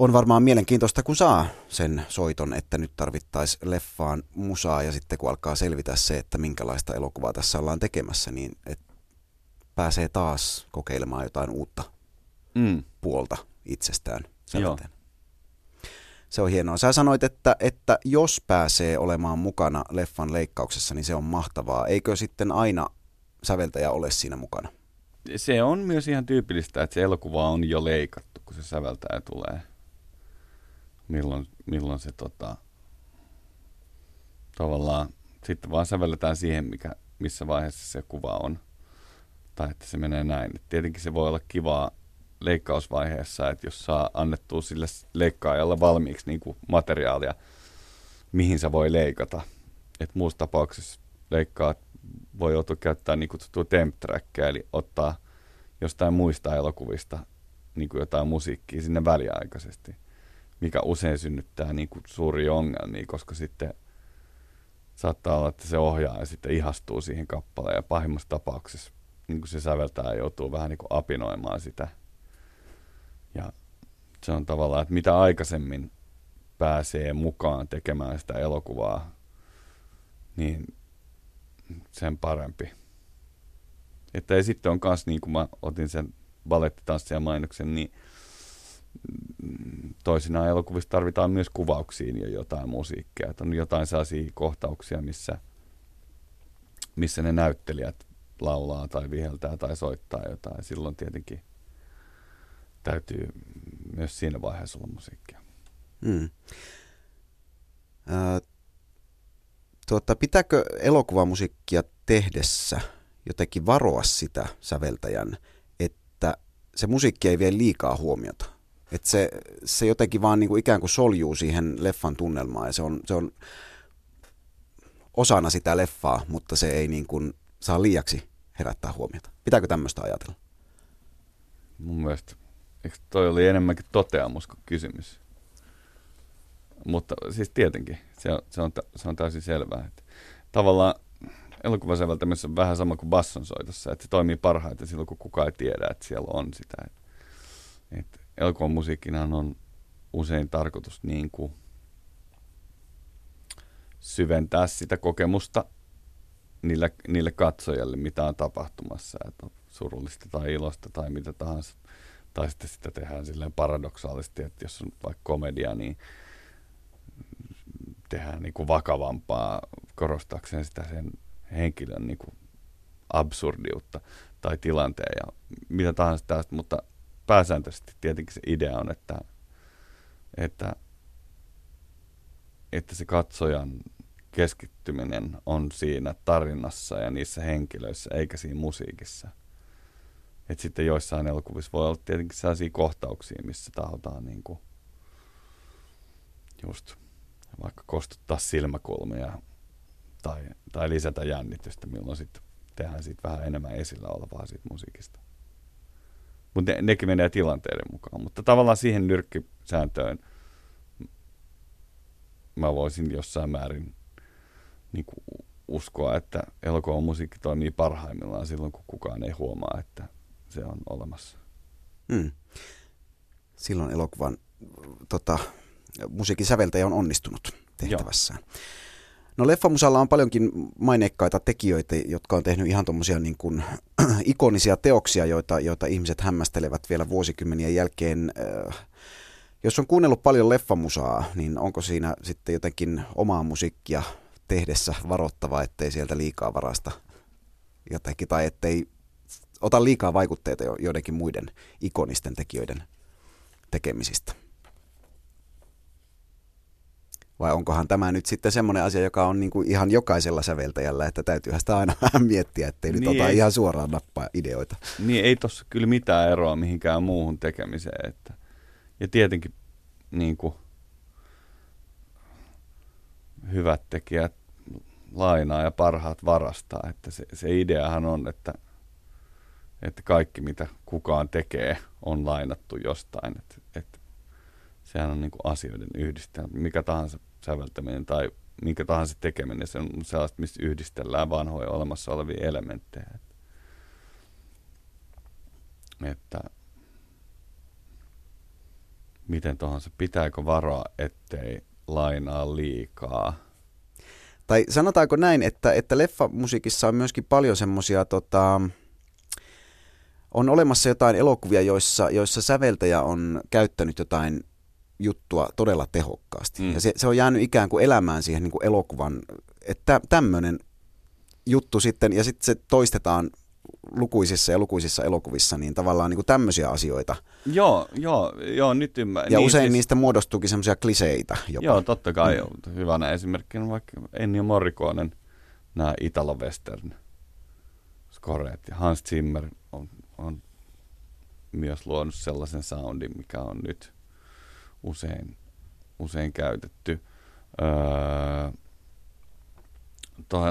on varmaan mielenkiintoista, kun saa sen soiton, että nyt tarvittaisiin leffaan musaa ja sitten kun alkaa selvitä se, että minkälaista elokuvaa tässä ollaan tekemässä, niin että pääsee taas kokeilemaan jotain uutta mm. puolta itsestään. Se on hienoa. Sä sanoit, että, että jos pääsee olemaan mukana leffan leikkauksessa, niin se on mahtavaa. Eikö sitten aina säveltäjä ole siinä mukana? Se on myös ihan tyypillistä, että se elokuva on jo leikattu, kun se säveltäjä tulee milloin, milloin se tota, tavallaan sitten vaan sävelletään siihen, mikä, missä vaiheessa se kuva on. Tai että se menee näin. Et tietenkin se voi olla kivaa leikkausvaiheessa, että jos saa annettua sille leikkaajalle valmiiksi niin kuin materiaalia, mihin se voi leikata. Et muussa tapauksessa leikkaat voi joutua käyttämään niin kutsuttua temp eli ottaa jostain muista elokuvista niin kuin jotain musiikkia sinne väliaikaisesti – mikä usein synnyttää niin kuin suuria ongelmia, koska sitten saattaa olla, että se ohjaa ja sitten ihastuu siihen kappaleen ja pahimmassa tapauksessa niin kuin se säveltää joutuu vähän niin kuin apinoimaan sitä. Ja se on tavallaan, että mitä aikaisemmin pääsee mukaan tekemään sitä elokuvaa, niin sen parempi. Että ja sitten on myös, niin kuin mä otin sen balettitanssia mainoksen, niin toisinaan elokuvissa tarvitaan myös kuvauksiin jo jotain musiikkia. Että on jotain sellaisia kohtauksia, missä, missä ne näyttelijät laulaa tai viheltää tai soittaa jotain. Silloin tietenkin täytyy myös siinä vaiheessa olla musiikkia. Hmm. Äh, tuota, pitääkö elokuvamusiikkia tehdessä jotenkin varoa sitä säveltäjän, että se musiikki ei vie liikaa huomiota? Että se, se jotenkin vaan niin kuin ikään kuin soljuu siihen leffan tunnelmaan ja se on, se on osana sitä leffaa, mutta se ei niin kuin saa liiaksi herättää huomiota. Pitääkö tämmöistä ajatella? Mun mielestä, eikö toi oli enemmänkin toteamus kuin kysymys? Mutta siis tietenkin, se on, se on, se on täysin selvää. Että tavallaan elokuvasäveltämisessä on vähän sama kuin bassonsoitossa, että se toimii parhaiten silloin, kun kukaan ei tiedä, että siellä on sitä. Että, että elokuvan musiikkinhan on usein tarkoitus niin kuin syventää sitä kokemusta niille, niille katsojille, mitä on tapahtumassa, että on surullista tai ilosta tai mitä tahansa. Tai sitten sitä tehdään silleen paradoksaalisesti, että jos on vaikka komedia, niin tehdään niin kuin vakavampaa korostaakseen sitä sen henkilön niin kuin absurdiutta tai tilanteen ja mitä tahansa tästä, mutta pääsääntöisesti tietenkin se idea on, että, että, että se katsojan keskittyminen on siinä tarinassa ja niissä henkilöissä, eikä siinä musiikissa. Et sitten joissain elokuvissa voi olla tietenkin sellaisia kohtauksia, missä tahotaan niin kuin just vaikka kostuttaa silmäkulmia tai, tai lisätä jännitystä, milloin sitten tehdään siitä vähän enemmän esillä olevaa siitä musiikista. Mutta ne, nekin menee tilanteiden mukaan. Mutta tavallaan siihen nyrkkisääntöön mä voisin jossain määrin niin kuin uskoa, että elokuvan musiikki toimii parhaimmillaan silloin, kun kukaan ei huomaa, että se on olemassa. Hmm. Silloin elokuvan tota, musiikin säveltäjä on onnistunut tehtävässään. Joo. No leffamusalla on paljonkin maineikkaita tekijöitä, jotka on tehnyt ihan tuommoisia niin kuin, [CLEARS THROAT] ikonisia teoksia, joita, joita ihmiset hämmästelevät vielä vuosikymmenien jälkeen. Äh, jos on kuunnellut paljon leffamusaa, niin onko siinä sitten jotenkin omaa musiikkia tehdessä varoittava, ettei sieltä liikaa varasta jotenkin, tai ettei ota liikaa vaikutteita joidenkin muiden ikonisten tekijöiden tekemisistä? Vai onkohan tämä nyt sitten semmoinen asia, joka on niin kuin ihan jokaisella säveltäjällä, että täytyyhän sitä aina vähän [LAUGHS] miettiä, ettei niin nyt ota ei, ihan suoraan nappaa ideoita. Niin ei tossa kyllä mitään eroa mihinkään muuhun tekemiseen. Että. Ja tietenkin niin kuin, hyvät tekijät lainaa ja parhaat varastaa. Että se, se ideahan on, että, että kaikki mitä kukaan tekee on lainattu jostain. Että, että sehän on niin kuin asioiden yhdistelmä. Mikä tahansa säveltäminen tai minkä tahansa tekeminen, se on sellaista, missä yhdistellään vanhoja olemassa olevia elementtejä. Että miten tahansa, pitääkö varoa, ettei lainaa liikaa? Tai sanotaanko näin, että, että leffamusiikissa on myöskin paljon semmoisia, tota, on olemassa jotain elokuvia, joissa, joissa säveltäjä on käyttänyt jotain juttua todella tehokkaasti. Mm. Ja se, se on jäänyt ikään kuin elämään siihen niin kuin elokuvan, että tämmöinen juttu sitten, ja sitten se toistetaan lukuisissa ja lukuisissa elokuvissa, niin tavallaan niin kuin tämmöisiä asioita. Joo, joo, joo nyt ymmärrän. Ja niin, usein siis... niistä muodostuukin semmoisia kliseitä jopa. Joo, totta kai. Mm. Hyvänä esimerkkinä vaikka Ennio Morrikonen, nämä Italo-Western skoreet. Ja Hans Zimmer on, on myös luonut sellaisen soundin, mikä on nyt usein, usein käytetty. Öö,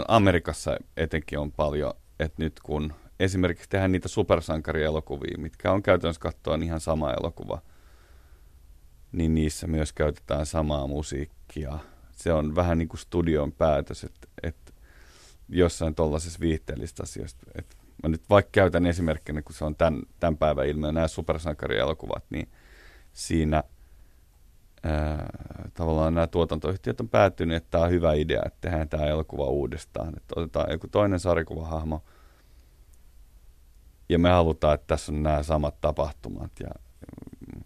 Amerikassa etenkin on paljon, että nyt kun esimerkiksi tehdään niitä supersankarielokuvia, mitkä on käytännössä katsoa ihan sama elokuva, niin niissä myös käytetään samaa musiikkia. Se on vähän niin kuin studion päätös, että, että jossain tuollaisessa viihteellisessä asioissa, että mä nyt vaikka käytän esimerkkinä, kun se on tämän, tämän päivän ilmiö, nämä supersankarielokuvat, niin siinä – tavallaan nämä tuotantoyhtiöt on päättynyt, että tämä on hyvä idea, että tehdään tämä elokuva uudestaan. Että otetaan joku toinen sarjakuvahahmo ja me halutaan, että tässä on nämä samat tapahtumat. Ja mm,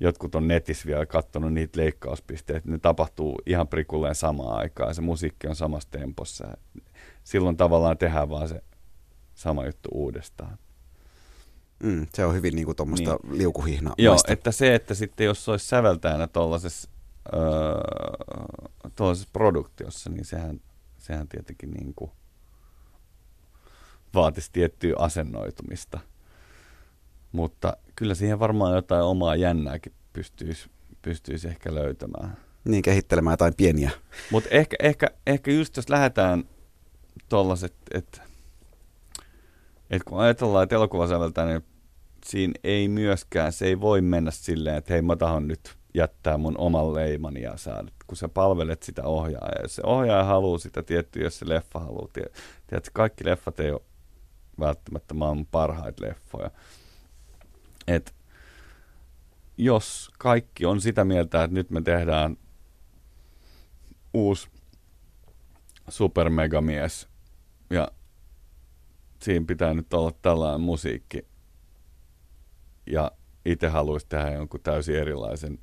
jotkut on netissä vielä katsonut niitä leikkauspisteitä, ne tapahtuu ihan prikulleen samaan aikaan ja se musiikki on samassa tempossa. Silloin tavallaan tehdään vaan se sama juttu uudestaan. Mm, se on hyvin niinku tuommoista niin. liukuhihna Joo, että se, että sitten jos se olisi säveltäjänä tuollaisessa öö, produktiossa, niin sehän, sehän tietenkin niinku vaatisi tiettyä asennoitumista. Mutta kyllä siihen varmaan jotain omaa jännääkin pystyisi, pystyisi ehkä löytämään. Niin, kehittelemään jotain pieniä. Mutta ehkä, ehkä, ehkä just jos lähdetään tuollaiset, että et kun ajatellaan, että elokuva säveltää, niin siinä ei myöskään, se ei voi mennä silleen, että hei mä tahon nyt jättää mun oman leimani ja saada, kun sä palvelet sitä ohjaajaa. Ja se ohjaaja haluaa sitä tiettyä, jos se leffa haluaa. Tiedätkö, kaikki leffat ei ole välttämättä maailman parhaita leffoja. Et jos kaikki on sitä mieltä, että nyt me tehdään uusi supermegamies ja siinä pitää nyt olla tällainen musiikki. Ja itse haluaisi tehdä jonkun täysin erilaisen,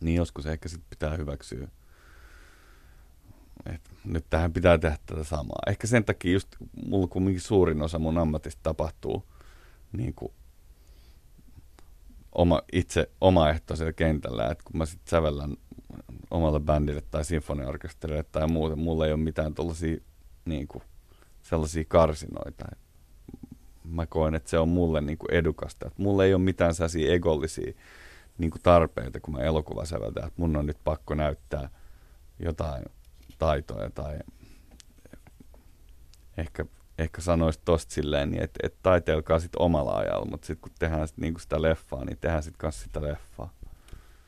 niin joskus ehkä sitten pitää hyväksyä. Et nyt tähän pitää tehdä tätä samaa. Ehkä sen takia just mulla kumminkin suurin osa mun ammatista tapahtuu niin kuin oma, itse omaehtoisella kentällä, että kun mä sitten sävellän omalle bändille tai sinfoniaorkesterille tai muuten. Mulla ei ole mitään tollaisia, niin kuin, sellaisia karsinoita. Mä koen, että se on mulle niin kuin edukasta. Että mulla ei ole mitään sellaisia egollisia niin kuin tarpeita, kun mä elokuvasäveltän, että mun on nyt pakko näyttää jotain taitoja tai ehkä, ehkä sanoisi tosta silleen, niin että et taiteilkaa sitten omalla ajalla, mutta sitten kun tehdään sit niinku sitä leffaa, niin tehdään sitten kanssa sitä leffaa.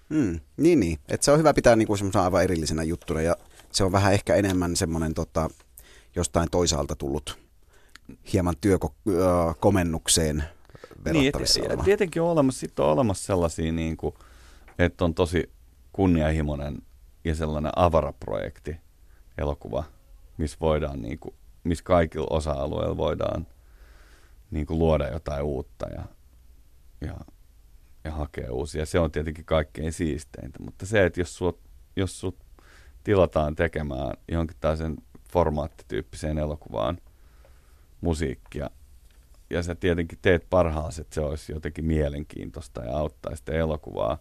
Mm, niin, niin. Et se on hyvä pitää niinku semmoisen aivan erillisenä juttuna ja se on vähän ehkä enemmän semmoinen tota, jostain toisaalta tullut hieman työkomennukseen verrattavissa niin, et. Tietenkin on olemassa, sit on olemassa sellaisia, niin kuin, että on tosi kunnianhimoinen ja sellainen avaraprojekti elokuva, missä voidaan niin kuin, missä kaikilla osa-alueilla voidaan niin kuin luoda jotain uutta ja, ja, ja hakea uusia. Se on tietenkin kaikkein siisteintä, mutta se, että jos sut, jos sut tilataan tekemään johonkin tällaisen formaattityyppiseen elokuvaan musiikkia, ja sä tietenkin teet parhaasi, että se olisi jotenkin mielenkiintoista ja auttaisi sitä elokuvaa,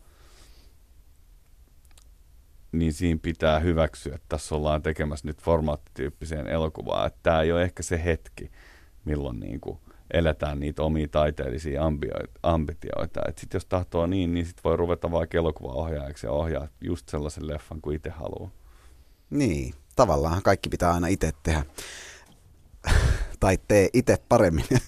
niin siinä pitää hyväksyä, että tässä ollaan tekemässä nyt formaattityyppiseen elokuvaa. Että tämä ei ole ehkä se hetki, milloin niin kuin eletään niitä omia taiteellisia ambitioita. Sitten jos tahtoo niin, niin sitten voi ruveta vaikka elokuvaohjaajaksi ja ohjaa just sellaisen leffan kuin itse haluaa. Niin, tavallaan kaikki pitää aina itse tehdä [LAUGHS] tai tee itse paremmin. [LAUGHS]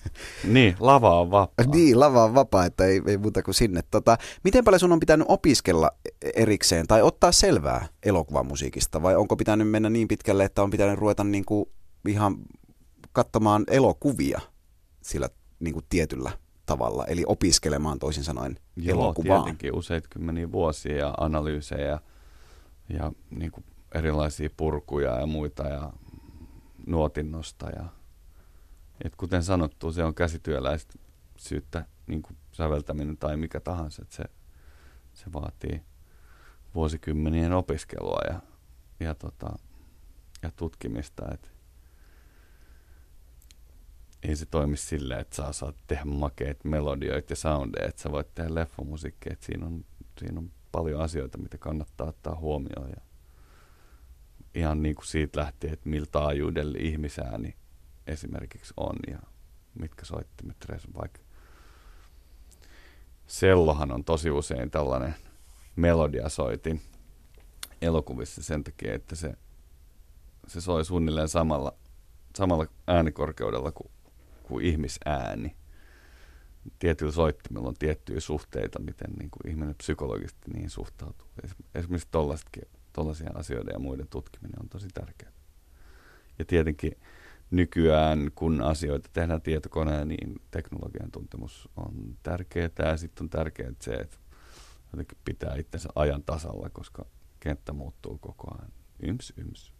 Niin, lava on vapaa. niin, lava on vapaa, että ei, ei muuta kuin sinne. Tota, miten paljon sun on pitänyt opiskella erikseen tai ottaa selvää elokuvamusiikista vai onko pitänyt mennä niin pitkälle, että on pitänyt ruveta niin kuin ihan katsomaan elokuvia sillä niin kuin tietyllä tavalla, eli opiskelemaan toisin sanoen Joo, elokuvaa. tietenkin useita kymmeniä vuosia ja analyysejä ja, ja niin kuin erilaisia purkuja ja muita ja nuotinnosta ja et kuten sanottu, se on käsityöläisyyttä, niin kuin säveltäminen tai mikä tahansa, että se, se vaatii vuosikymmenien opiskelua ja, ja, tota, ja tutkimista. Et ei se toimi silleen, että sä saat tehdä makeita melodioita ja soundeja, että sä voit tehdä leffamusiikkia. Siinä on, siinä on paljon asioita, mitä kannattaa ottaa huomioon. Ja ihan niin kuin siitä lähtien, että miltä taajuudelle ihmisääni esimerkiksi on ja mitkä soittimet, vaikka sellohan on tosi usein tällainen melodiasoitin elokuvissa sen takia, että se, se soi suunnilleen samalla, samalla äänikorkeudella kuin, kuin ihmisääni. Tietyllä soittimella on tiettyjä suhteita, miten niin kuin ihminen psykologisesti niin suhtautuu. Esimerkiksi tuollaisia asioita ja muiden tutkiminen on tosi tärkeää. Ja tietenkin nykyään, kun asioita tehdään tietokoneen, niin teknologian tuntemus on tärkeää. Ja sitten on tärkeää se, että jotenkin pitää itsensä ajan tasalla, koska kenttä muuttuu koko ajan. Yms, yms.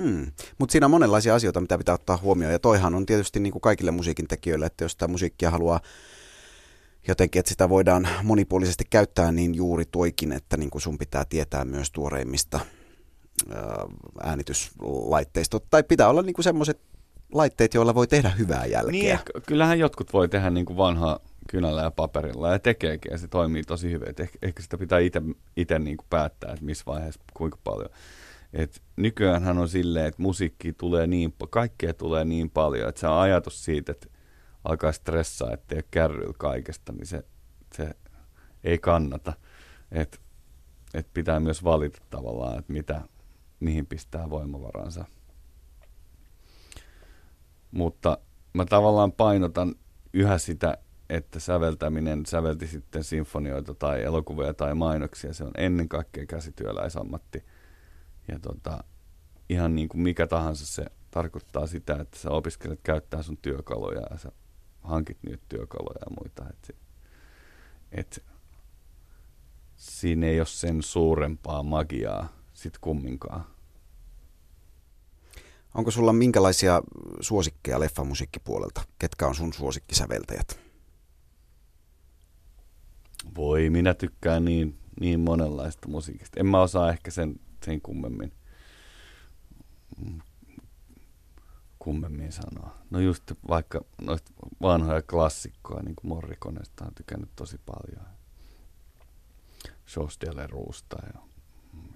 Hmm. Mutta siinä on monenlaisia asioita, mitä pitää ottaa huomioon. Ja toihan on tietysti niin kuin kaikille musiikin tekijöille, että jos sitä musiikkia haluaa jotenkin, että sitä voidaan monipuolisesti käyttää, niin juuri toikin, että niin kuin sun pitää tietää myös tuoreimmista äänityslaitteista. Tai pitää olla niin semmoiset laitteet, joilla voi tehdä hyvää jälkeä. Niin, kyllähän jotkut voi tehdä niin kuin vanhaa kynällä ja paperilla ja tekeekin ja se toimii tosi hyvin. Et ehkä, ehkä sitä pitää itse niin kuin päättää, että missä vaiheessa kuinka paljon. Et nykyäänhän on silleen, että musiikki tulee niin, kaikkea tulee niin paljon, että se on ajatus siitä, että alkaa stressaa, että ei kärryillä kaikesta, niin se, se ei kannata. Et, et pitää myös valita tavallaan, että mitä, mihin pistää voimavaransa. Mutta mä tavallaan painotan yhä sitä, että säveltäminen, sävelti sitten sinfonioita tai elokuvia tai mainoksia, se on ennen kaikkea käsityöläisammatti. Ja tota, ihan niin kuin mikä tahansa se tarkoittaa sitä, että sä opiskelet käyttää sun työkaluja ja sä hankit niitä työkaluja ja muita. Et, et, siinä ei ole sen suurempaa magiaa sit kumminkaan. Onko sulla minkälaisia suosikkeja leffamusiikkipuolelta? Ketkä on sun suosikkisäveltäjät? Voi, minä tykkään niin, niin monenlaista musiikista. En mä osaa ehkä sen, sen kummemmin, kummemmin sanoa. No just vaikka noista vanhoja klassikkoja, niin kuin Morrikonesta on tykännyt tosi paljon. Jos de ja,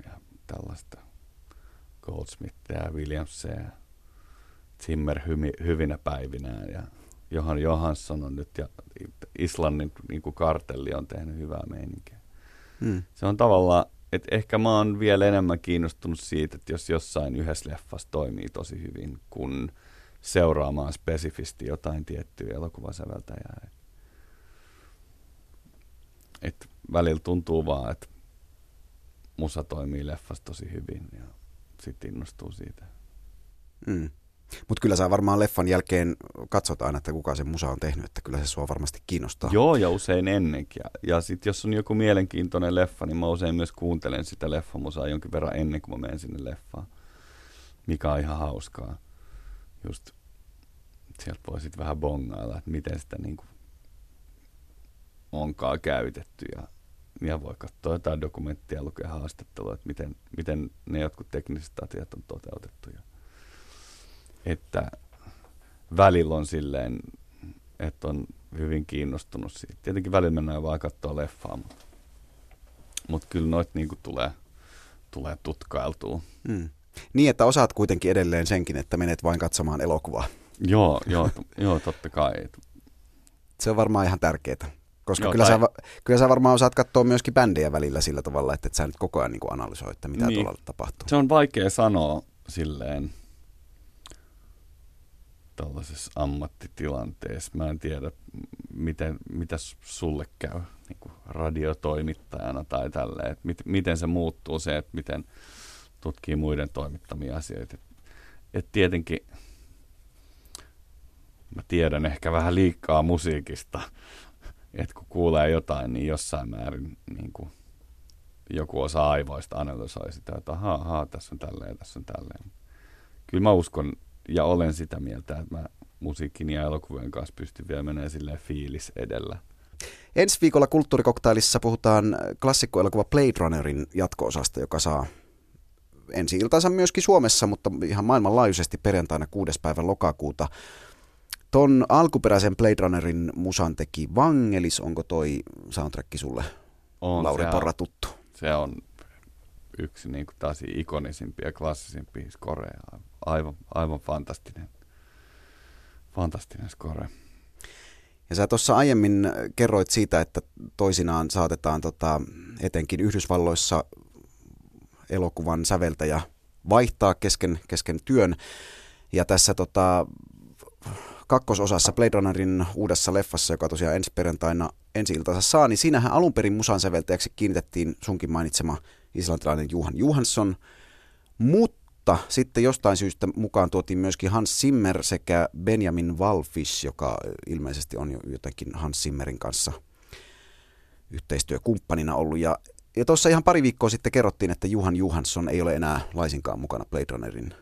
ja tällaista Goldsmithia ja Williamsia ja Zimmer hymi, hyvinä päivinään ja Johan Johansson on nyt ja Islannin niin kuin kartelli on tehnyt hyvää meininkiä. Hmm. Se on tavallaan, että ehkä mä oon vielä enemmän kiinnostunut siitä, että jos jossain yhdessä leffassa toimii tosi hyvin, kun seuraamaan spesifisti jotain tiettyä elokuvasäveltäjää. Et välillä tuntuu vaan, että musa toimii leffassa tosi hyvin ja sitten innostuu siitä. Mm. Mutta kyllä sä varmaan leffan jälkeen katsot aina, että kuka se musa on tehnyt, että kyllä se sua varmasti kiinnostaa. Joo, ja usein ennenkin. Ja, ja sitten jos on joku mielenkiintoinen leffa, niin mä usein myös kuuntelen sitä leffamusaa jonkin verran ennen kuin mä menen sinne leffaan, mikä on ihan hauskaa. Just sieltä voi sitten vähän bongailla, että miten sitä niin kuin onkaan käytetty ja, ja voi katsoa jotain dokumenttia ja lukea haastattelua, että miten, miten ne jotkut tekniset asiat on toteutettu. Ja, että välillä on silleen, että on hyvin kiinnostunut siitä. Tietenkin välillä mennään vaan katsoa leffaa, mutta, mutta kyllä noit niin tulee, tulee tutkailtua. Mm. Niin, että osaat kuitenkin edelleen senkin, että menet vain katsomaan elokuvaa. Joo, joo, [LAUGHS] joo totta kai. Se on varmaan ihan tärkeää. Koska Joo, kyllä, tai... sä, kyllä sä varmaan osaat katsoa myöskin bändejä välillä sillä tavalla, että et sä nyt koko ajan niin analysoi, että mitä niin. tuolla tapahtuu. Se on vaikea sanoa silleen tällaisessa ammattitilanteessa. Mä en tiedä, miten, mitä sulle käy niin kuin radiotoimittajana tai tälleen. Mit, miten se muuttuu se, että miten tutkii muiden toimittamia asioita. Et, et tietenkin mä tiedän ehkä vähän liikaa musiikista, [LAUGHS] että kun kuulee jotain, niin jossain määrin niin kuin joku osa aivoista analysoi sitä, että ahaa, tässä on tälleen, tässä on tälleen. Kyllä mä uskon ja olen sitä mieltä, että mä musiikin ja elokuvien kanssa pystyn vielä menemään silleen fiilis edellä. Ensi viikolla Kulttuurikoktailissa puhutaan klassikkoelokuva Blade Runnerin jatko-osasta, joka saa ensi iltansa myöskin Suomessa, mutta ihan maailmanlaajuisesti perjantaina 6. päivä lokakuuta. Ton alkuperäisen Blade Runnerin musan teki Vangelis. Onko toi soundtrack sulle, on, Lauri Porra, tuttu? Se on yksi niin kuin taas ikonisimpia ja klassisimpia skoreja. Aivan, aivan fantastinen, fantastinen skore. Ja sä tuossa aiemmin kerroit siitä, että toisinaan saatetaan tota, etenkin Yhdysvalloissa elokuvan säveltäjä vaihtaa kesken, kesken työn. Ja tässä tota, kakkososassa Blade Runnerin uudessa leffassa, joka tosiaan ensi perjantaina ensi saa, niin siinähän alun perin musan säveltäjäksi kiinnitettiin sunkin mainitsema islantilainen Juhan Johansson, mutta sitten jostain syystä mukaan tuotiin myöskin Hans Zimmer sekä Benjamin Walfish, joka ilmeisesti on jo jotenkin Hans Zimmerin kanssa yhteistyökumppanina ollut. Ja, ja tuossa ihan pari viikkoa sitten kerrottiin, että Juhan Johansson ei ole enää laisinkaan mukana Blade Runnerin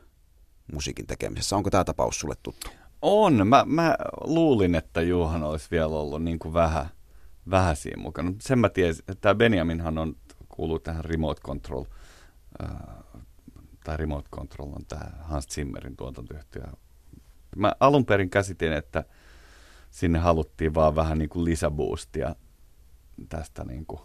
musiikin tekemisessä. Onko tämä tapaus sulle tuttu? On. Mä, mä luulin, että Juhan olisi vielä ollut niin kuin vähän, vähän siinä mukana. Sen mä tiesin, että tämä Benjaminhan on, kuuluu tähän Remote Control, äh, tai Remote Control on tämä Hans Zimmerin tuotantoyhtiö. Mä alun perin käsitin, että sinne haluttiin vaan vähän niin kuin lisäboostia tästä niin kuin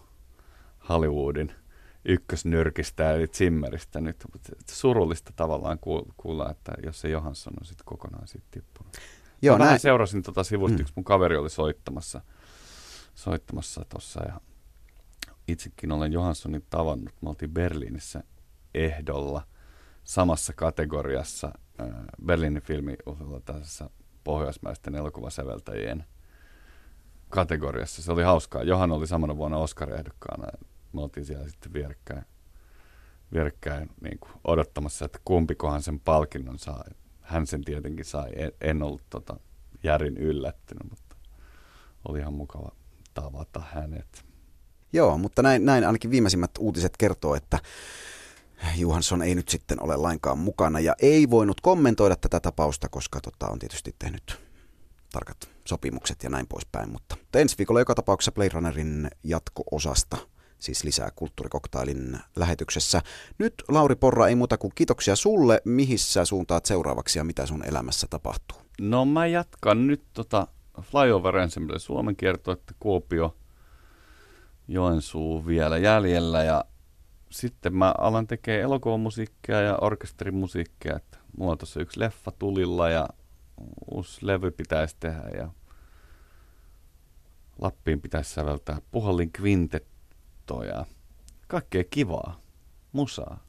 Hollywoodin – ykkösnyrkistä eli Zimmeristä nyt. Mutta surullista tavallaan kuulla, että jos se Johansson on sitten kokonaan siitä tippunut. Joo, Mä näin. seurasin tuota sivusta, mm. yksi mun kaveri oli soittamassa soittamassa tuossa ja itsekin olen Johanssonin tavannut. Me oltiin Berliinissä ehdolla samassa kategoriassa äh, Berliinin filmiuhilla tässä pohjoismaisten elokuvasäveltäjien kategoriassa. Se oli hauskaa. Johan oli samana vuonna Oscar-ehdokkaana me oltiin siellä sitten vierekkäin, vierekkäin niin kuin odottamassa, että kumpikohan sen palkinnon saa. Hän sen tietenkin sai. En, en ollut tota, järin yllättynyt, mutta oli ihan mukava tavata hänet. Joo, mutta näin, näin ainakin viimeisimmät uutiset kertoo, että Johansson ei nyt sitten ole lainkaan mukana ja ei voinut kommentoida tätä tapausta, koska tota, on tietysti tehnyt tarkat sopimukset ja näin poispäin. Mutta ensi viikolla joka tapauksessa Blade Runnerin jatko-osasta siis lisää kulttuurikoktailin lähetyksessä. Nyt Lauri Porra, ei muuta kuin kiitoksia sulle. Mihissä suuntaat seuraavaksi ja mitä sun elämässä tapahtuu? No mä jatkan nyt tota Flyover Ensemble Suomen että Kuopio, Joensuu vielä jäljellä ja sitten mä alan tekemään elokuvamusiikkia ja orkesterimusiikkia. Että mulla on tuossa yksi leffa tulilla ja uusi levy pitäisi tehdä ja Lappiin pitäisi säveltää puhallin kvintettoja. Kaikkea kivaa. Musaa.